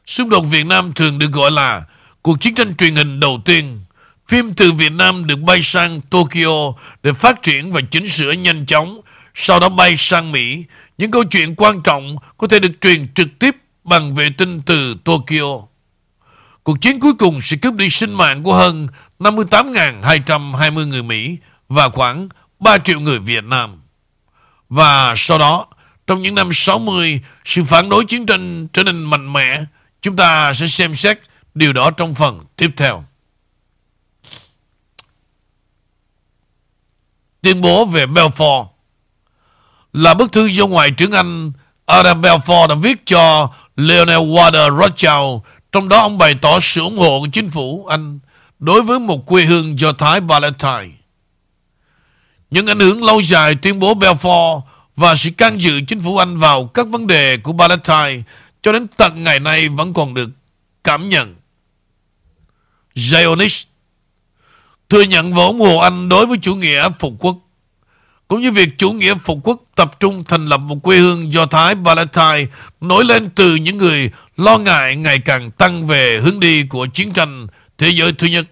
Xung đột Việt Nam thường được gọi là cuộc chiến tranh truyền hình đầu tiên. Phim từ Việt Nam được bay sang Tokyo để phát triển và chỉnh sửa nhanh chóng, sau đó bay sang Mỹ. Những câu chuyện quan trọng có thể được truyền trực tiếp bằng vệ tinh từ Tokyo. Cuộc chiến cuối cùng sẽ cướp đi sinh mạng của hơn 58.220 người Mỹ và khoảng 3 triệu người Việt Nam. Và sau đó, trong những năm 60, sự phản đối chiến tranh trở nên mạnh mẽ. Chúng ta sẽ xem xét điều đó trong phần tiếp theo. Tuyên bố về Belfort là bức thư do Ngoại trưởng Anh Adam Belfort đã viết cho Leonel Water Rothschild, trong đó ông bày tỏ sự ủng hộ của chính phủ Anh đối với một quê hương do Thái Palestine. Những ảnh hưởng lâu dài tuyên bố Belfort và sự can dự chính phủ Anh vào các vấn đề của Palestine cho đến tận ngày nay vẫn còn được cảm nhận. Zionist thừa nhận và ủng hộ Anh đối với chủ nghĩa phục quốc cũng như việc chủ nghĩa phục quốc tập trung thành lập một quê hương Do Thái Palestine nổi lên từ những người lo ngại ngày càng tăng về hướng đi của chiến tranh thế giới thứ nhất.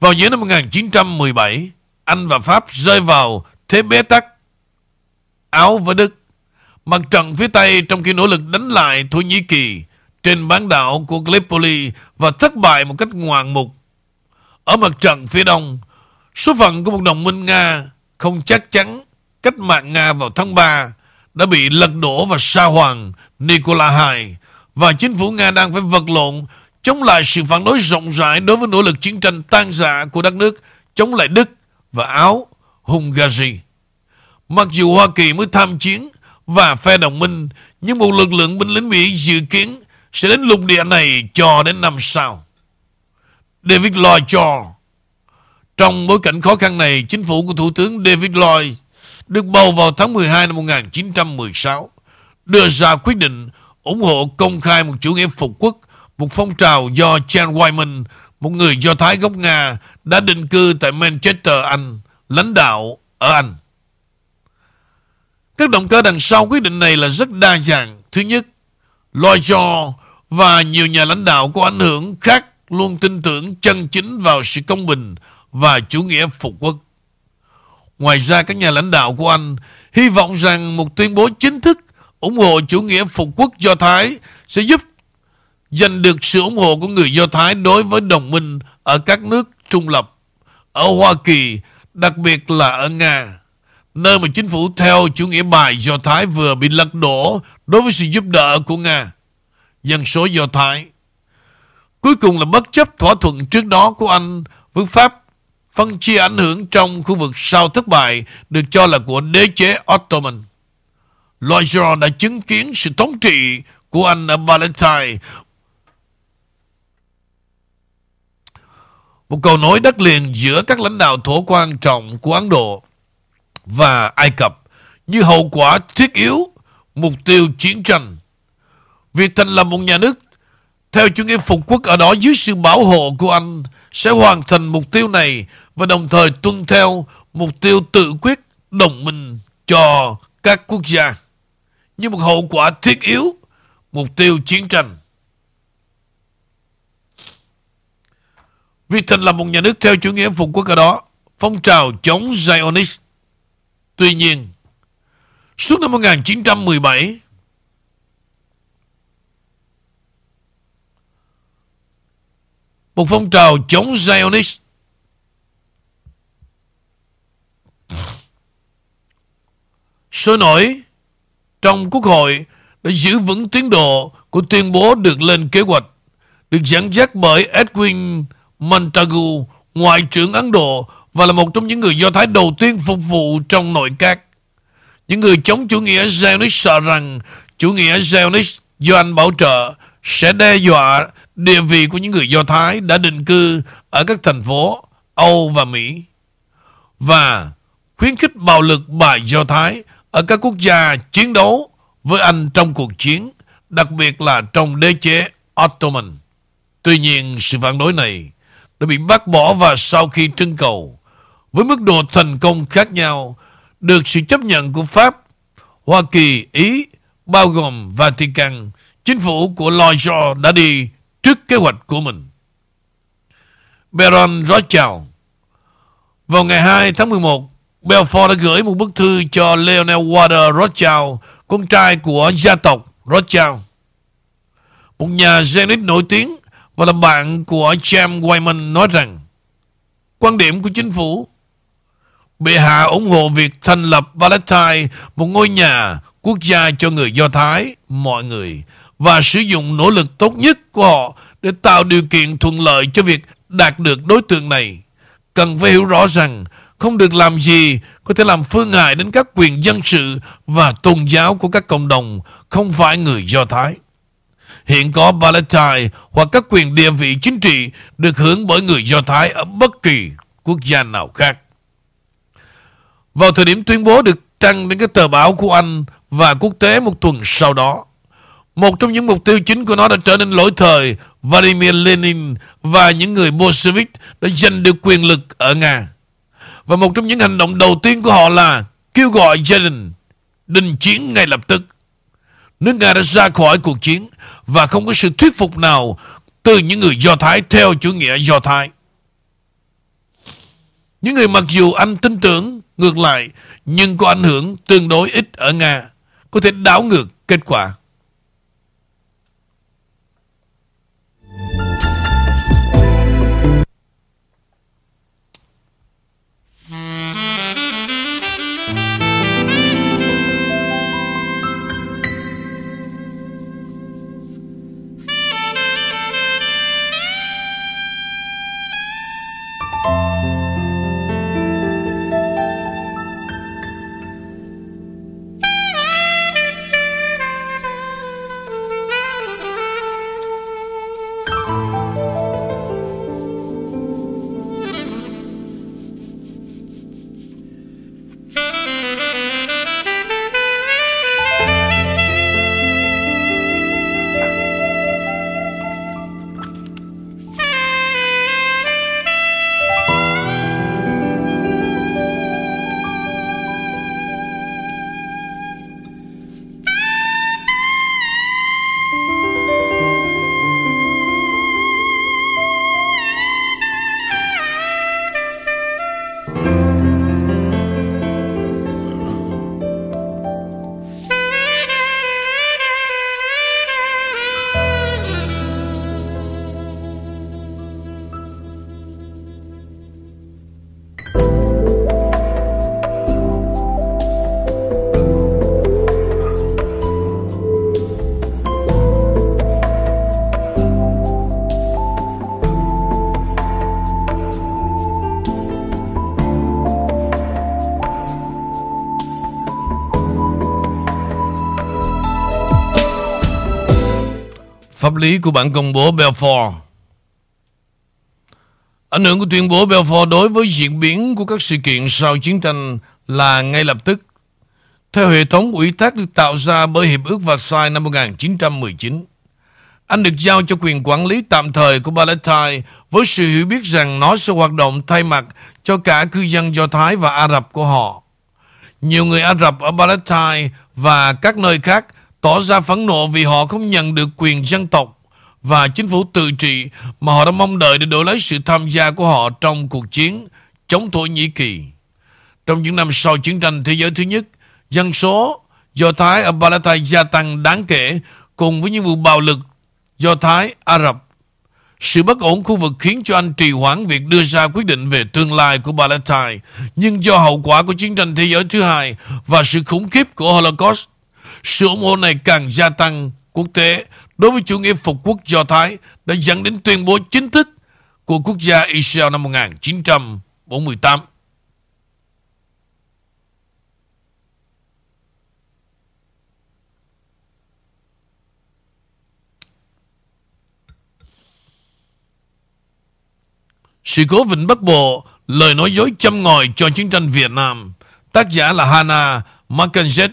Vào giữa năm 1917, Anh và Pháp rơi vào thế bế tắc Áo và Đức. Mặt trận phía Tây trong khi nỗ lực đánh lại Thổ Nhĩ Kỳ trên bán đảo của Gallipoli và thất bại một cách ngoạn mục. Ở mặt trận phía Đông, số phận của một đồng minh Nga không chắc chắn cách mạng Nga vào tháng 3 đã bị lật đổ và sa hoàng Nikola II và chính phủ Nga đang phải vật lộn chống lại sự phản đối rộng rãi đối với nỗ lực chiến tranh tan rã của đất nước chống lại Đức và Áo, Hungary. Mặc dù Hoa Kỳ mới tham chiến và phe đồng minh, nhưng một lực lượng binh lính Mỹ dự kiến sẽ đến lục địa này cho đến năm sau. David Lloyd George trong bối cảnh khó khăn này, chính phủ của Thủ tướng David Lloyd được bầu vào tháng 12 năm 1916 đưa ra quyết định ủng hộ công khai một chủ nghĩa phục quốc, một phong trào do Jan Wyman, một người Do Thái gốc Nga, đã định cư tại Manchester, Anh, lãnh đạo ở Anh. Các động cơ đằng sau quyết định này là rất đa dạng. Thứ nhất, Lloyd George và nhiều nhà lãnh đạo có ảnh hưởng khác luôn tin tưởng chân chính vào sự công bình và chủ nghĩa phục quốc. Ngoài ra các nhà lãnh đạo của Anh hy vọng rằng một tuyên bố chính thức ủng hộ chủ nghĩa phục quốc Do Thái sẽ giúp giành được sự ủng hộ của người Do Thái đối với đồng minh ở các nước trung lập, ở Hoa Kỳ, đặc biệt là ở Nga, nơi mà chính phủ theo chủ nghĩa bài Do Thái vừa bị lật đổ đối với sự giúp đỡ của Nga, dân số Do Thái. Cuối cùng là bất chấp thỏa thuận trước đó của Anh với Pháp phân chia ảnh hưởng trong khu vực sau thất bại được cho là của đế chế Ottoman. Lloyd George đã chứng kiến sự thống trị của anh ở Palestine. Một cầu nối đất liền giữa các lãnh đạo thổ quan trọng của Ấn Độ và Ai Cập như hậu quả thiết yếu, mục tiêu chiến tranh. Việc thành lập một nhà nước, theo chủ nghĩa phục quốc ở đó dưới sự bảo hộ của anh sẽ hoàn thành mục tiêu này và đồng thời tuân theo mục tiêu tự quyết đồng minh cho các quốc gia như một hậu quả thiết yếu mục tiêu chiến tranh. Việc thành lập một nhà nước theo chủ nghĩa phục quốc ở đó, phong trào chống Zionist. Tuy nhiên, suốt năm 1917, một phong trào chống Zionist sôi nổi trong quốc hội đã giữ vững tiến độ của tuyên bố được lên kế hoạch, được dẫn dắt bởi Edwin Montagu, Ngoại trưởng Ấn Độ và là một trong những người Do Thái đầu tiên phục vụ trong nội các. Những người chống chủ nghĩa Zionist sợ rằng chủ nghĩa Zionist do anh bảo trợ sẽ đe dọa địa vị của những người Do Thái đã định cư ở các thành phố Âu và Mỹ và khuyến khích bạo lực bài Do Thái ở các quốc gia chiến đấu với Anh trong cuộc chiến, đặc biệt là trong đế chế Ottoman. Tuy nhiên, sự phản đối này đã bị bác bỏ và sau khi trưng cầu, với mức độ thành công khác nhau, được sự chấp nhận của Pháp, Hoa Kỳ, Ý, bao gồm Vatican, chính phủ của Lloyd George đã đi trước kế hoạch của mình. Baron Rothschild Vào ngày 2 tháng 11, Belfort đã gửi một bức thư cho Leonel Water Rothschild, con trai của gia tộc Rothschild. Một nhà Zenit nổi tiếng và là bạn của James Wyman nói rằng quan điểm của chính phủ Bệ hạ ủng hộ việc thành lập Palestine, một ngôi nhà quốc gia cho người Do Thái, mọi người, và sử dụng nỗ lực tốt nhất của họ để tạo điều kiện thuận lợi cho việc đạt được đối tượng này. Cần phải hiểu rõ rằng không được làm gì có thể làm phương hại đến các quyền dân sự và tôn giáo của các cộng đồng không phải người Do Thái. Hiện có Palestine hoặc các quyền địa vị chính trị được hưởng bởi người Do Thái ở bất kỳ quốc gia nào khác. Vào thời điểm tuyên bố được trăng đến các tờ báo của Anh và quốc tế một tuần sau đó, một trong những mục tiêu chính của nó đã trở nên lỗi thời Vladimir Lenin và những người Bolshevik đã giành được quyền lực ở Nga. Và một trong những hành động đầu tiên của họ là kêu gọi gia đình đình chiến ngay lập tức. Nước Nga đã ra khỏi cuộc chiến và không có sự thuyết phục nào từ những người Do Thái theo chủ nghĩa Do Thái. Những người mặc dù anh tin tưởng ngược lại, nhưng có ảnh hưởng tương đối ít ở Nga, có thể đảo ngược kết quả. Pháp lý của bản công bố Belfort Ảnh hưởng của tuyên bố Belfort đối với diễn biến của các sự kiện sau chiến tranh là ngay lập tức. Theo hệ thống ủy thác được tạo ra bởi Hiệp ước Versailles năm 1919, anh được giao cho quyền quản lý tạm thời của Palestine với sự hiểu biết rằng nó sẽ hoạt động thay mặt cho cả cư dân Do Thái và Ả Rập của họ. Nhiều người Ả Rập ở Palestine và các nơi khác tỏ ra phẫn nộ vì họ không nhận được quyền dân tộc và chính phủ tự trị mà họ đã mong đợi để đổi lấy sự tham gia của họ trong cuộc chiến chống Thổ Nhĩ Kỳ. Trong những năm sau chiến tranh thế giới thứ nhất, dân số Do Thái ở Palestine gia tăng đáng kể cùng với những vụ bạo lực Do Thái, Ả Rập. Sự bất ổn khu vực khiến cho anh trì hoãn việc đưa ra quyết định về tương lai của Palestine. Nhưng do hậu quả của chiến tranh thế giới thứ hai và sự khủng khiếp của Holocaust, sự ủng hộ này càng gia tăng quốc tế đối với chủ nghĩa phục quốc Do Thái đã dẫn đến tuyên bố chính thức của quốc gia Israel năm 1948. 48. Sự cố Vịnh Bắc Bộ, lời nói dối châm ngòi cho chiến tranh Việt Nam. Tác giả là Hannah Mackenzie.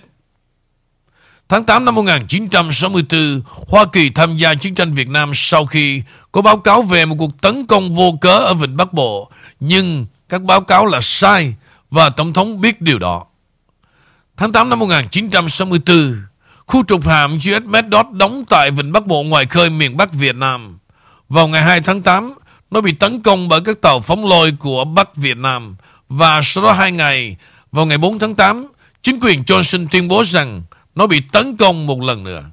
Tháng 8 năm 1964, Hoa Kỳ tham gia chiến tranh Việt Nam sau khi có báo cáo về một cuộc tấn công vô cớ ở Vịnh Bắc Bộ. Nhưng các báo cáo là sai và Tổng thống biết điều đó. Tháng 8 năm 1964, khu trục hạm USS Medot đóng tại Vịnh Bắc Bộ ngoài khơi miền Bắc Việt Nam. Vào ngày 2 tháng 8, nó bị tấn công bởi các tàu phóng lôi của Bắc Việt Nam và sau đó hai ngày, vào ngày 4 tháng 8, chính quyền Johnson tuyên bố rằng nó bị tấn công một lần nữa.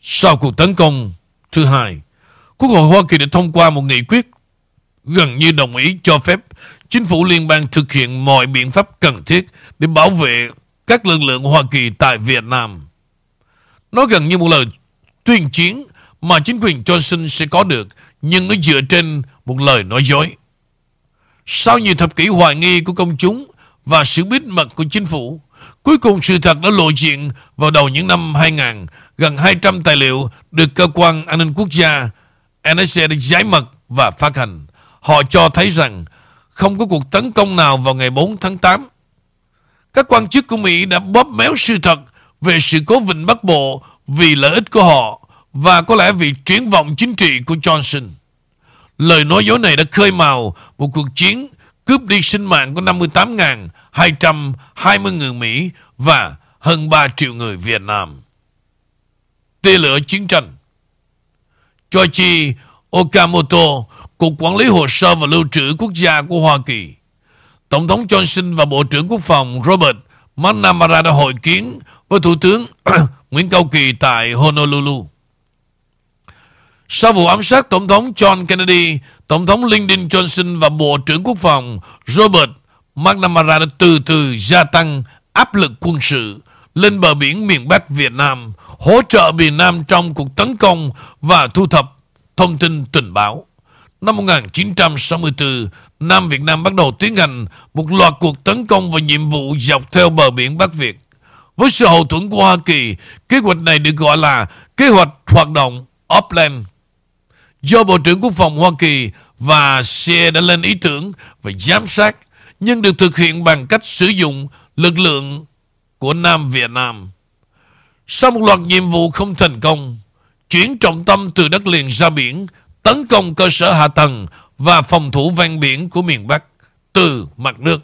Sau cuộc tấn công thứ hai, Quốc hội Hoa Kỳ đã thông qua một nghị quyết gần như đồng ý cho phép chính phủ liên bang thực hiện mọi biện pháp cần thiết để bảo vệ các lực lượng Hoa Kỳ tại Việt Nam. Nó gần như một lời tuyên chiến mà chính quyền Johnson sẽ có được nhưng nó dựa trên một lời nói dối. Sau nhiều thập kỷ hoài nghi của công chúng và sự bí mật của chính phủ, cuối cùng sự thật đã lộ diện vào đầu những năm 2000. Gần 200 tài liệu được cơ quan an ninh quốc gia NSA đã giải mật và phát hành. Họ cho thấy rằng không có cuộc tấn công nào vào ngày 4 tháng 8. Các quan chức của Mỹ đã bóp méo sự thật về sự cố Vịnh Bắc Bộ vì lợi ích của họ và có lẽ vì triển vọng chính trị của Johnson. Lời nói dối này đã khơi mào một cuộc chiến cướp đi sinh mạng của 220 người Mỹ và hơn 3 triệu người Việt Nam. Tê lửa chiến tranh Choichi Okamoto, Cục Quản lý Hồ sơ và Lưu trữ Quốc gia của Hoa Kỳ, Tổng thống Johnson và Bộ trưởng Quốc phòng Robert McNamara đã hội kiến với Thủ tướng Nguyễn Cao Kỳ tại Honolulu. Sau vụ ám sát Tổng thống John Kennedy, Tổng thống Lyndon Johnson và Bộ trưởng Quốc phòng Robert McNamara đã từ từ gia tăng áp lực quân sự lên bờ biển miền Bắc Việt Nam, hỗ trợ miền Nam trong cuộc tấn công và thu thập thông tin tình báo. Năm 1964, Nam Việt Nam bắt đầu tiến hành một loạt cuộc tấn công và nhiệm vụ dọc theo bờ biển Bắc Việt. Với sự hậu thuẫn của Hoa Kỳ, kế hoạch này được gọi là kế hoạch hoạt động Upland do Bộ trưởng Quốc phòng Hoa Kỳ và CIA đã lên ý tưởng và giám sát, nhưng được thực hiện bằng cách sử dụng lực lượng của Nam Việt Nam. Sau một loạt nhiệm vụ không thành công, chuyển trọng tâm từ đất liền ra biển, tấn công cơ sở hạ tầng và phòng thủ ven biển của miền Bắc từ mặt nước.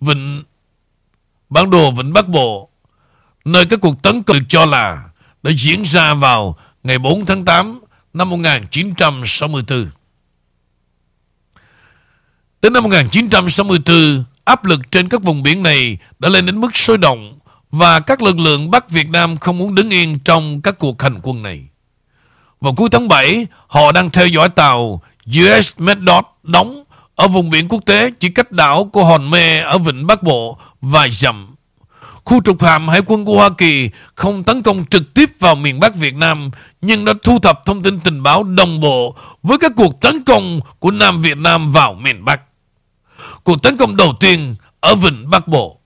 Vịnh Bản đồ Vịnh Bắc Bộ Nơi các cuộc tấn công được cho là đã diễn ra vào ngày 4 tháng 8 năm 1964. Đến năm 1964, áp lực trên các vùng biển này đã lên đến mức sôi động và các lực lượng Bắc Việt Nam không muốn đứng yên trong các cuộc hành quân này. Vào cuối tháng 7, họ đang theo dõi tàu US Meddot đóng ở vùng biển quốc tế chỉ cách đảo của Hòn Mê ở vịnh Bắc Bộ vài dặm khu trục hạm hải quân của Hoa Kỳ không tấn công trực tiếp vào miền Bắc Việt Nam nhưng đã thu thập thông tin tình báo đồng bộ với các cuộc tấn công của Nam Việt Nam vào miền Bắc. Cuộc tấn công đầu tiên ở Vịnh Bắc Bộ.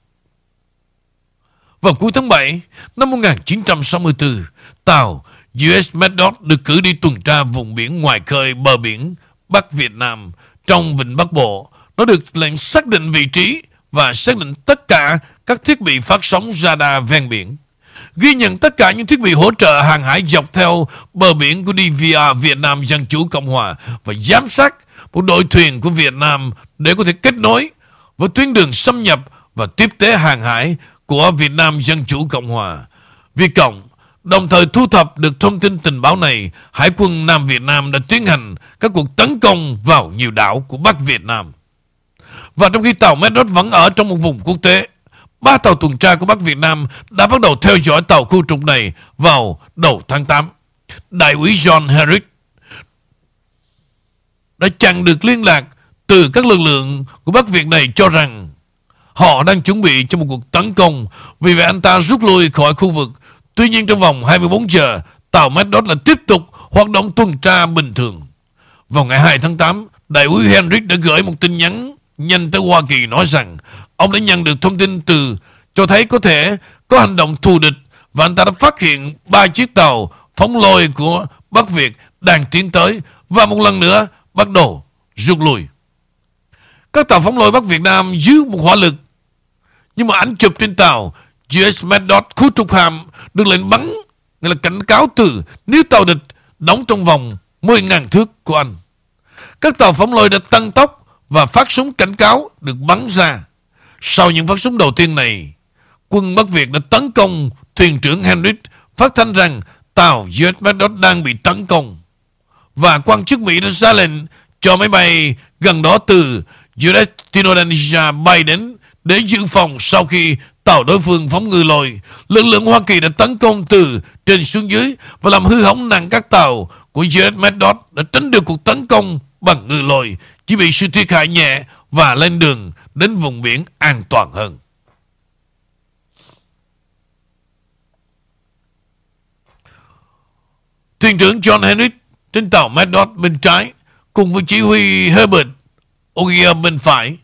Vào cuối tháng 7 năm 1964, tàu US Medot được cử đi tuần tra vùng biển ngoài khơi bờ biển Bắc Việt Nam trong Vịnh Bắc Bộ. Nó được lệnh xác định vị trí và xác định tất cả các thiết bị phát sóng radar ven biển. Ghi nhận tất cả những thiết bị hỗ trợ hàng hải dọc theo bờ biển của DVR Việt Nam Dân Chủ Cộng Hòa và giám sát một đội thuyền của Việt Nam để có thể kết nối với tuyến đường xâm nhập và tiếp tế hàng hải của Việt Nam Dân Chủ Cộng Hòa. Việt Cộng đồng thời thu thập được thông tin tình báo này, Hải quân Nam Việt Nam đã tiến hành các cuộc tấn công vào nhiều đảo của Bắc Việt Nam. Và trong khi tàu Medrod vẫn ở trong một vùng quốc tế, ba tàu tuần tra của Bắc Việt Nam đã bắt đầu theo dõi tàu khu trục này vào đầu tháng 8. Đại úy John Herrick đã chặn được liên lạc từ các lực lượng của Bắc Việt này cho rằng họ đang chuẩn bị cho một cuộc tấn công. Vì vậy anh ta rút lui khỏi khu vực. Tuy nhiên trong vòng 24 giờ, tàu Medot là tiếp tục hoạt động tuần tra bình thường. Vào ngày 2 tháng 8, đại úy Henry đã gửi một tin nhắn nhanh tới Hoa Kỳ nói rằng ông đã nhận được thông tin từ cho thấy có thể có hành động thù địch và anh ta đã phát hiện ba chiếc tàu phóng lôi của Bắc Việt đang tiến tới và một lần nữa bắt đầu rút lui. Các tàu phóng lôi Bắc Việt Nam dưới một hỏa lực nhưng mà ảnh chụp trên tàu GS Mad Dot khu trục hàm được lệnh bắn nghĩa là cảnh cáo từ nếu tàu địch đóng trong vòng 10.000 thước của anh. Các tàu phóng lôi đã tăng tốc và phát súng cảnh cáo được bắn ra. Sau những phát súng đầu tiên này, quân Bắc Việt đã tấn công thuyền trưởng Henry phát thanh rằng tàu US Medot đang bị tấn công. Và quan chức Mỹ đã ra lệnh cho máy bay gần đó từ Indonesia bay đến để dự phòng sau khi tàu đối phương phóng ngư lôi. Lực lượng Hoa Kỳ đã tấn công từ trên xuống dưới và làm hư hỏng nặng các tàu của US Meddot đã tránh được cuộc tấn công bằng ngư lôi, chỉ bị sự thiệt hại nhẹ và lên đường đến vùng biển an toàn hơn. Thuyền trưởng John Henry trên tàu Meddot bên trái cùng với chỉ huy Herbert Ogier bên phải.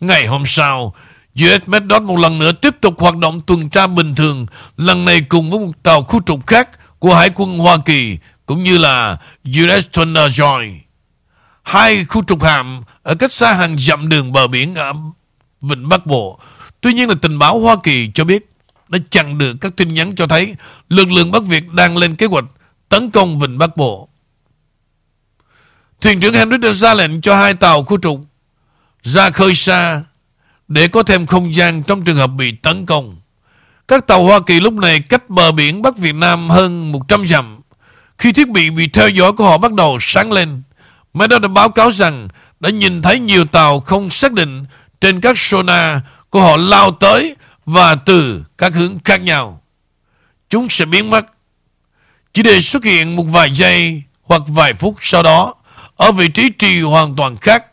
Ngày hôm sau, US Meddot một lần nữa tiếp tục hoạt động tuần tra bình thường, lần này cùng với một tàu khu trục khác của Hải quân Hoa Kỳ cũng như là US Thunder Joy. Hai khu trục hạm ở cách xa hàng dặm đường bờ biển ở Vịnh Bắc Bộ. Tuy nhiên là tình báo Hoa Kỳ cho biết đã chặn được các tin nhắn cho thấy lực lượng Bắc Việt đang lên kế hoạch tấn công Vịnh Bắc Bộ. Thuyền trưởng Henry đã ra lệnh cho hai tàu khu trục ra khơi xa để có thêm không gian trong trường hợp bị tấn công. Các tàu Hoa Kỳ lúc này cách bờ biển Bắc Việt Nam hơn 100 dặm. Khi thiết bị bị theo dõi của họ bắt đầu sáng lên, Máy đã báo cáo rằng đã nhìn thấy nhiều tàu không xác định trên các sonar của họ lao tới và từ các hướng khác nhau. Chúng sẽ biến mất. Chỉ để xuất hiện một vài giây hoặc vài phút sau đó ở vị trí trì hoàn toàn khác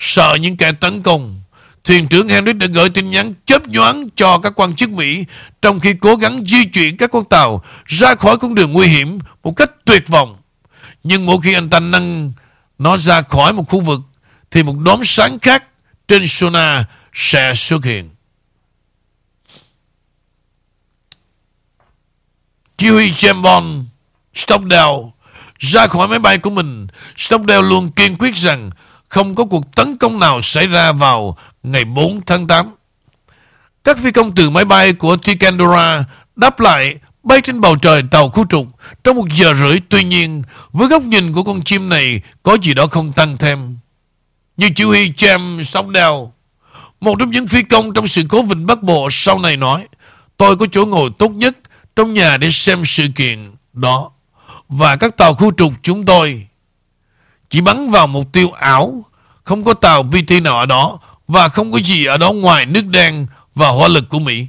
sợ những kẻ tấn công. Thuyền trưởng Henry đã gửi tin nhắn chớp nhoáng cho các quan chức Mỹ trong khi cố gắng di chuyển các con tàu ra khỏi con đường nguy hiểm một cách tuyệt vọng. Nhưng mỗi khi anh ta nâng nó ra khỏi một khu vực, thì một đốm sáng khác trên Suna sẽ xuất hiện. Chỉ huy James Stockdale ra khỏi máy bay của mình. Stockdale luôn kiên quyết rằng không có cuộc tấn công nào xảy ra vào ngày 4 tháng 8. Các phi công từ máy bay của Ticandora đáp lại bay trên bầu trời tàu khu trục trong một giờ rưỡi. Tuy nhiên, với góc nhìn của con chim này có gì đó không tăng thêm. Như chỉ huy James Stockdale, một trong những phi công trong sự cố Vịnh Bắc Bộ sau này nói, tôi có chỗ ngồi tốt nhất trong nhà để xem sự kiện đó. Và các tàu khu trục chúng tôi chỉ bắn vào mục tiêu ảo, không có tàu PT nào ở đó và không có gì ở đó ngoài nước đen và hỏa lực của Mỹ.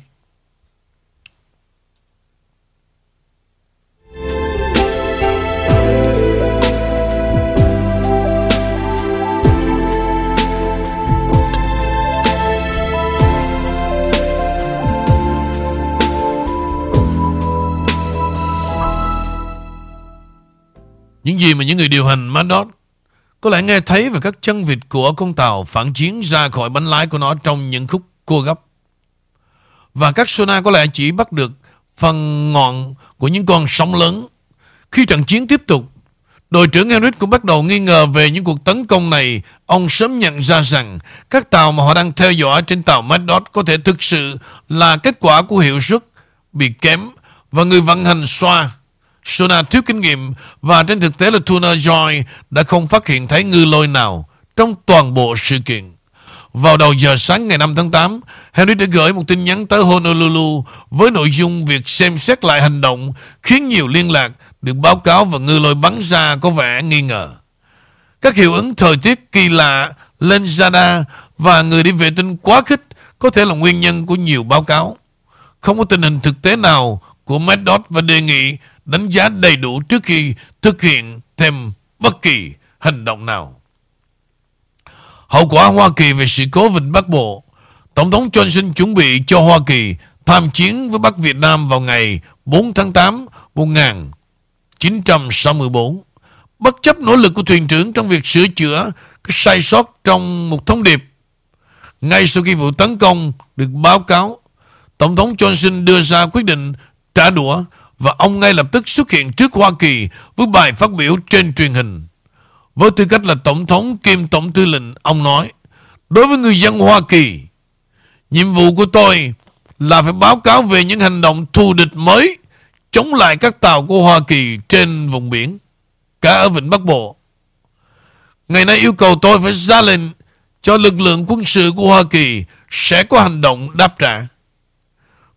Những gì mà những người điều hành Madot có lẽ nghe thấy về các chân vịt của con tàu phản chiến ra khỏi bánh lái của nó trong những khúc cua gấp. Và các sonar có lẽ chỉ bắt được phần ngọn của những con sóng lớn. Khi trận chiến tiếp tục, đội trưởng Henrik cũng bắt đầu nghi ngờ về những cuộc tấn công này. Ông sớm nhận ra rằng các tàu mà họ đang theo dõi trên tàu Madot có thể thực sự là kết quả của hiệu suất bị kém và người vận hành xoa Sona thiếu kinh nghiệm và trên thực tế là Tuna Joy đã không phát hiện thấy ngư lôi nào trong toàn bộ sự kiện. Vào đầu giờ sáng ngày 5 tháng 8, Henry đã gửi một tin nhắn tới Honolulu với nội dung việc xem xét lại hành động khiến nhiều liên lạc được báo cáo và ngư lôi bắn ra có vẻ nghi ngờ. Các hiệu ứng thời tiết kỳ lạ lên radar và người đi vệ tinh quá khích có thể là nguyên nhân của nhiều báo cáo. Không có tình hình thực tế nào của MedDot và đề nghị đánh giá đầy đủ trước khi thực hiện thêm bất kỳ hành động nào. Hậu quả Hoa Kỳ về sự cố Vịnh Bắc Bộ Tổng thống Johnson chuẩn bị cho Hoa Kỳ tham chiến với Bắc Việt Nam vào ngày 4 tháng 8 1964. bất chấp nỗ lực của thuyền trưởng trong việc sửa chữa cái sai sót trong một thông điệp. Ngay sau khi vụ tấn công được báo cáo, Tổng thống Johnson đưa ra quyết định trả đũa và ông ngay lập tức xuất hiện trước Hoa Kỳ với bài phát biểu trên truyền hình. Với tư cách là Tổng thống kiêm Tổng tư lệnh, ông nói, đối với người dân Hoa Kỳ, nhiệm vụ của tôi là phải báo cáo về những hành động thù địch mới chống lại các tàu của Hoa Kỳ trên vùng biển, cả ở Vịnh Bắc Bộ. Ngày nay yêu cầu tôi phải ra lệnh cho lực lượng quân sự của Hoa Kỳ sẽ có hành động đáp trả.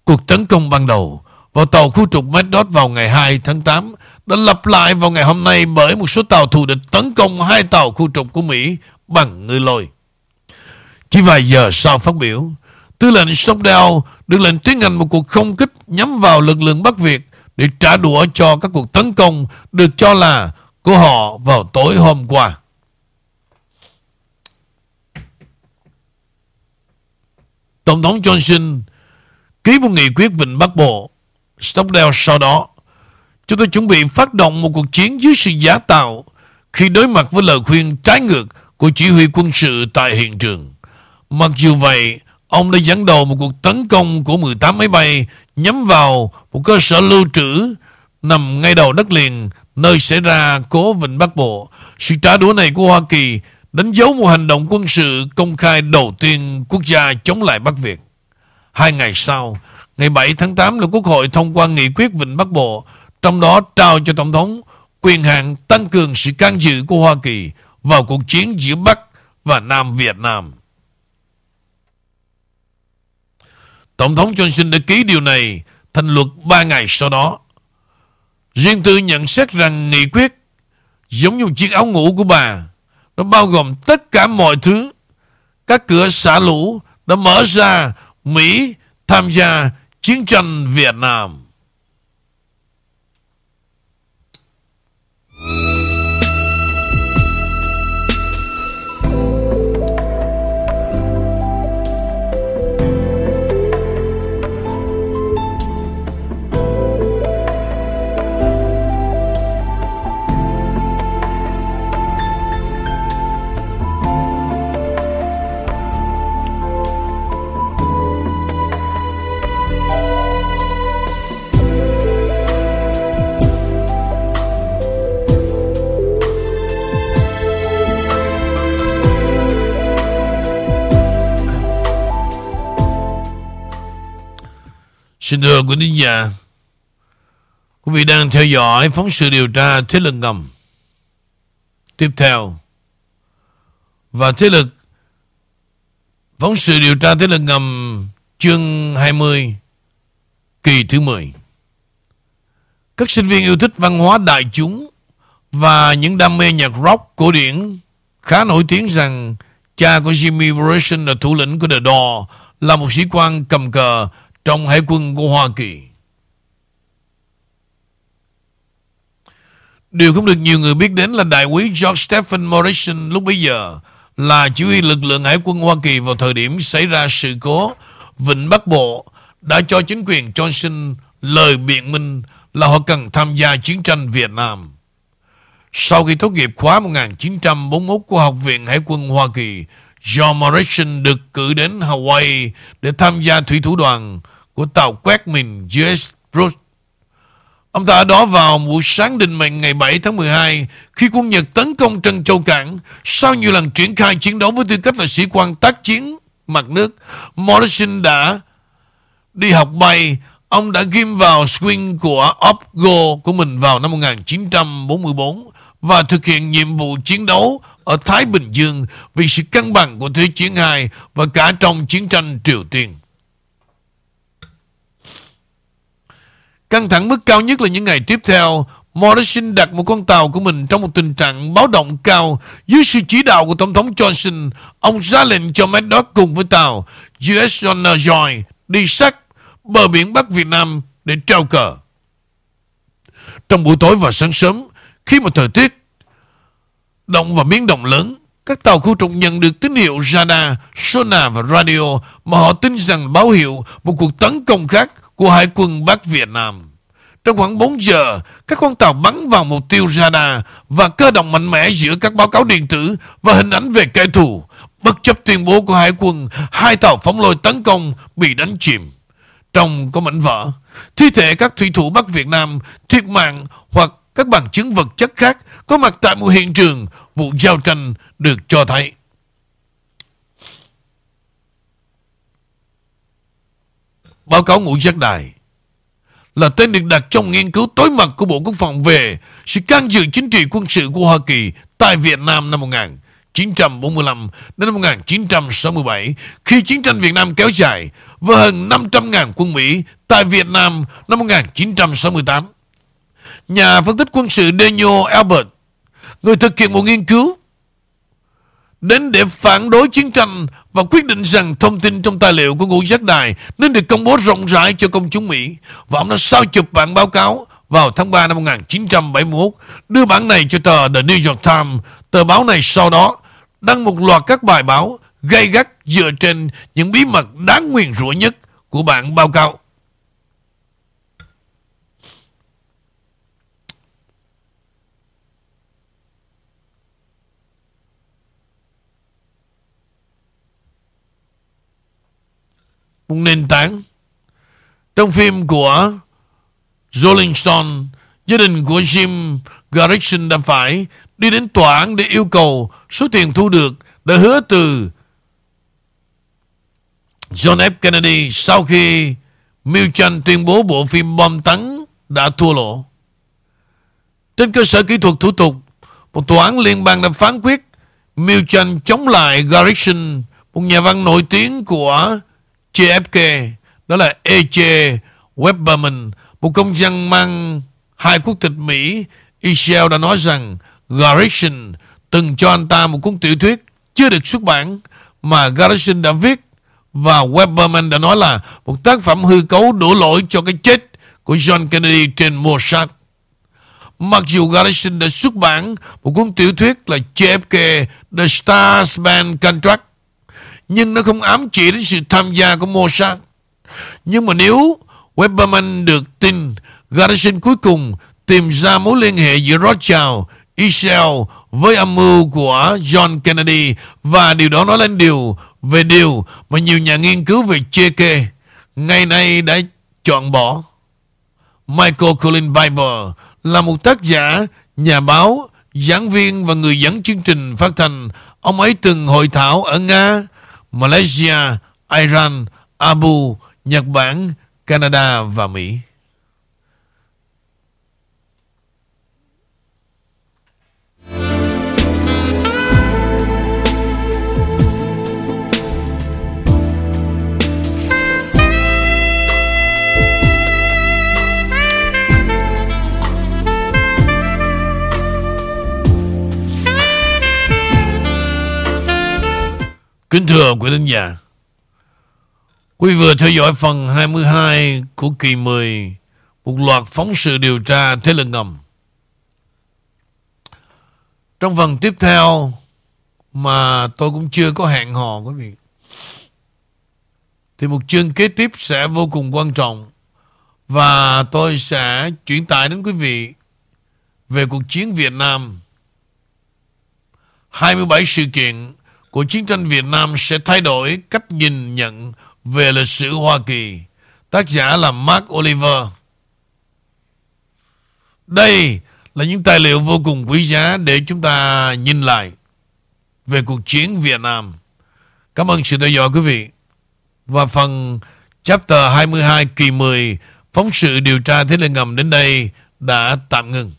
Cuộc tấn công ban đầu vào tàu khu trục Medot vào ngày 2 tháng 8 đã lặp lại vào ngày hôm nay bởi một số tàu thù địch tấn công hai tàu khu trục của Mỹ bằng ngư lôi. Chỉ vài giờ sau phát biểu, tư lệnh Stockdale được lệnh tiến hành một cuộc không kích nhắm vào lực lượng Bắc Việt để trả đũa cho các cuộc tấn công được cho là của họ vào tối hôm qua. Tổng thống Johnson ký một nghị quyết Vịnh Bắc Bộ. Stockdale sau đó, chúng tôi chuẩn bị phát động một cuộc chiến dưới sự giả tạo khi đối mặt với lời khuyên trái ngược của chỉ huy quân sự tại hiện trường. Mặc dù vậy, ông đã dẫn đầu một cuộc tấn công của 18 máy bay nhắm vào một cơ sở lưu trữ nằm ngay đầu đất liền nơi xảy ra cố Vịnh Bắc Bộ. Sự trả đũa này của Hoa Kỳ đánh dấu một hành động quân sự công khai đầu tiên quốc gia chống lại Bắc Việt. Hai ngày sau, ngày 7 tháng 8 là Quốc hội thông qua nghị quyết Vịnh Bắc Bộ, trong đó trao cho Tổng thống quyền hạn tăng cường sự can dự của Hoa Kỳ vào cuộc chiến giữa Bắc và Nam Việt Nam. Tổng thống Johnson đã ký điều này thành luật 3 ngày sau đó. Riêng tư nhận xét rằng nghị quyết giống như chiếc áo ngủ của bà nó bao gồm tất cả mọi thứ. Các cửa xả lũ đã mở ra Mỹ tham gia chiến tranh Việt Nam. Xin thưa quý thính giả, quý vị đang theo dõi phóng sự điều tra thế lực ngầm. Tiếp theo, và thế lực phóng sự điều tra thế lực ngầm chương 20 kỳ thứ 10. Các sinh viên yêu thích văn hóa đại chúng và những đam mê nhạc rock cổ điển khá nổi tiếng rằng cha của Jimmy Morrison là thủ lĩnh của The Doors là một sĩ quan cầm cờ trong hải quân của Hoa Kỳ. Điều không được nhiều người biết đến là đại úy George Stephen Morrison lúc bấy giờ là chỉ huy lực lượng hải quân Hoa Kỳ vào thời điểm xảy ra sự cố Vịnh Bắc Bộ đã cho chính quyền Johnson lời biện minh là họ cần tham gia chiến tranh Việt Nam. Sau khi tốt nghiệp khóa 1941 của Học viện Hải quân Hoa Kỳ, John Morrison được cử đến Hawaii để tham gia thủy thủ đoàn của tàu quét mình US Bruce. Ông ta ở đó vào buổi sáng định mệnh ngày 7 tháng 12 khi quân Nhật tấn công Trân Châu Cảng, sau nhiều lần triển khai chiến đấu với tư cách là sĩ quan tác chiến mặt nước. Morrison đã đi học bay Ông đã ghim vào swing của Opgo của mình vào năm 1944 và thực hiện nhiệm vụ chiến đấu ở Thái Bình Dương vì sự cân bằng của Thế chiến II và cả trong chiến tranh Triều Tiên. Căng thẳng mức cao nhất là những ngày tiếp theo, Morrison đặt một con tàu của mình trong một tình trạng báo động cao dưới sự chỉ đạo của Tổng thống Johnson. Ông ra lệnh cho Maddox cùng với tàu USS John Joy đi sát bờ biển Bắc Việt Nam để trao cờ. Trong buổi tối và sáng sớm, khi mà thời tiết động và biến động lớn, các tàu khu trục nhận được tín hiệu radar, sonar và radio mà họ tin rằng báo hiệu một cuộc tấn công khác của Hải quân Bắc Việt Nam. Trong khoảng 4 giờ, các con tàu bắn vào mục tiêu radar và cơ động mạnh mẽ giữa các báo cáo điện tử và hình ảnh về kẻ thù. Bất chấp tuyên bố của Hải quân, hai tàu phóng lôi tấn công bị đánh chìm. Trong có mảnh vỡ, thi thể các thủy thủ Bắc Việt Nam thiệt mạng hoặc các bằng chứng vật chất khác có mặt tại một hiện trường vụ giao tranh được cho thấy. Báo cáo ngũ giác đài là tên được đặt trong nghiên cứu tối mật của Bộ Quốc phòng về sự can dự chính trị quân sự của Hoa Kỳ tại Việt Nam năm 1945 đến năm 1967 khi chiến tranh Việt Nam kéo dài và hơn 500.000 quân Mỹ tại Việt Nam năm 1968. Nhà phân tích quân sự Daniel Albert, người thực hiện một nghiên cứu đến để phản đối chiến tranh và quyết định rằng thông tin trong tài liệu của ngũ giác đài nên được công bố rộng rãi cho công chúng Mỹ. Và ông đã sao chụp bản báo cáo vào tháng 3 năm 1971, đưa bản này cho tờ The New York Times. Tờ báo này sau đó đăng một loạt các bài báo gây gắt dựa trên những bí mật đáng nguyền rủa nhất của bản báo cáo. Một nền tảng. Trong phim của Rolling Stone, gia đình của Jim Garrison đã phải đi đến tòa án để yêu cầu số tiền thu được đã hứa từ John F. Kennedy sau khi Milchan tuyên bố bộ phim bom tấn đã thua lỗ. Trên cơ sở kỹ thuật thủ tục, một tòa án liên bang đã phán quyết Milchan chống lại Garrison, một nhà văn nổi tiếng của JFK đó là E.J. Webberman một công dân mang hai quốc tịch Mỹ, Israel đã nói rằng Garrison từng cho anh ta một cuốn tiểu thuyết chưa được xuất bản mà Garrison đã viết và Webberman đã nói là một tác phẩm hư cấu đổ lỗi cho cái chết của John Kennedy trên Mossad. Mặc dù Garrison đã xuất bản một cuốn tiểu thuyết là JFK The Stars Span Contract nhưng nó không ám chỉ đến sự tham gia của Mossad. Nhưng mà nếu Weberman được tin, Garrison cuối cùng tìm ra mối liên hệ giữa Rothschild, Israel với âm mưu của John Kennedy và điều đó nói lên điều về điều mà nhiều nhà nghiên cứu về chê kê ngày nay đã chọn bỏ. Michael Colin Biber là một tác giả, nhà báo, giảng viên và người dẫn chương trình phát thanh. Ông ấy từng hội thảo ở Nga, Malaysia, Iran, Abu, Nhật Bản, Canada và Mỹ. Kính thưa quý thính giả, quý vừa theo dõi phần 22 của kỳ 10, một loạt phóng sự điều tra thế lực ngầm. Trong phần tiếp theo mà tôi cũng chưa có hẹn hò quý vị, thì một chương kế tiếp sẽ vô cùng quan trọng và tôi sẽ chuyển tải đến quý vị về cuộc chiến Việt Nam 27 sự kiện của chiến tranh Việt Nam sẽ thay đổi cách nhìn nhận về lịch sử Hoa Kỳ. Tác giả là Mark Oliver. Đây là những tài liệu vô cùng quý giá để chúng ta nhìn lại về cuộc chiến Việt Nam. Cảm ơn sự theo dõi, quý vị. Và phần chapter 22 kỳ 10 phóng sự điều tra thế lực ngầm đến đây đã tạm ngừng.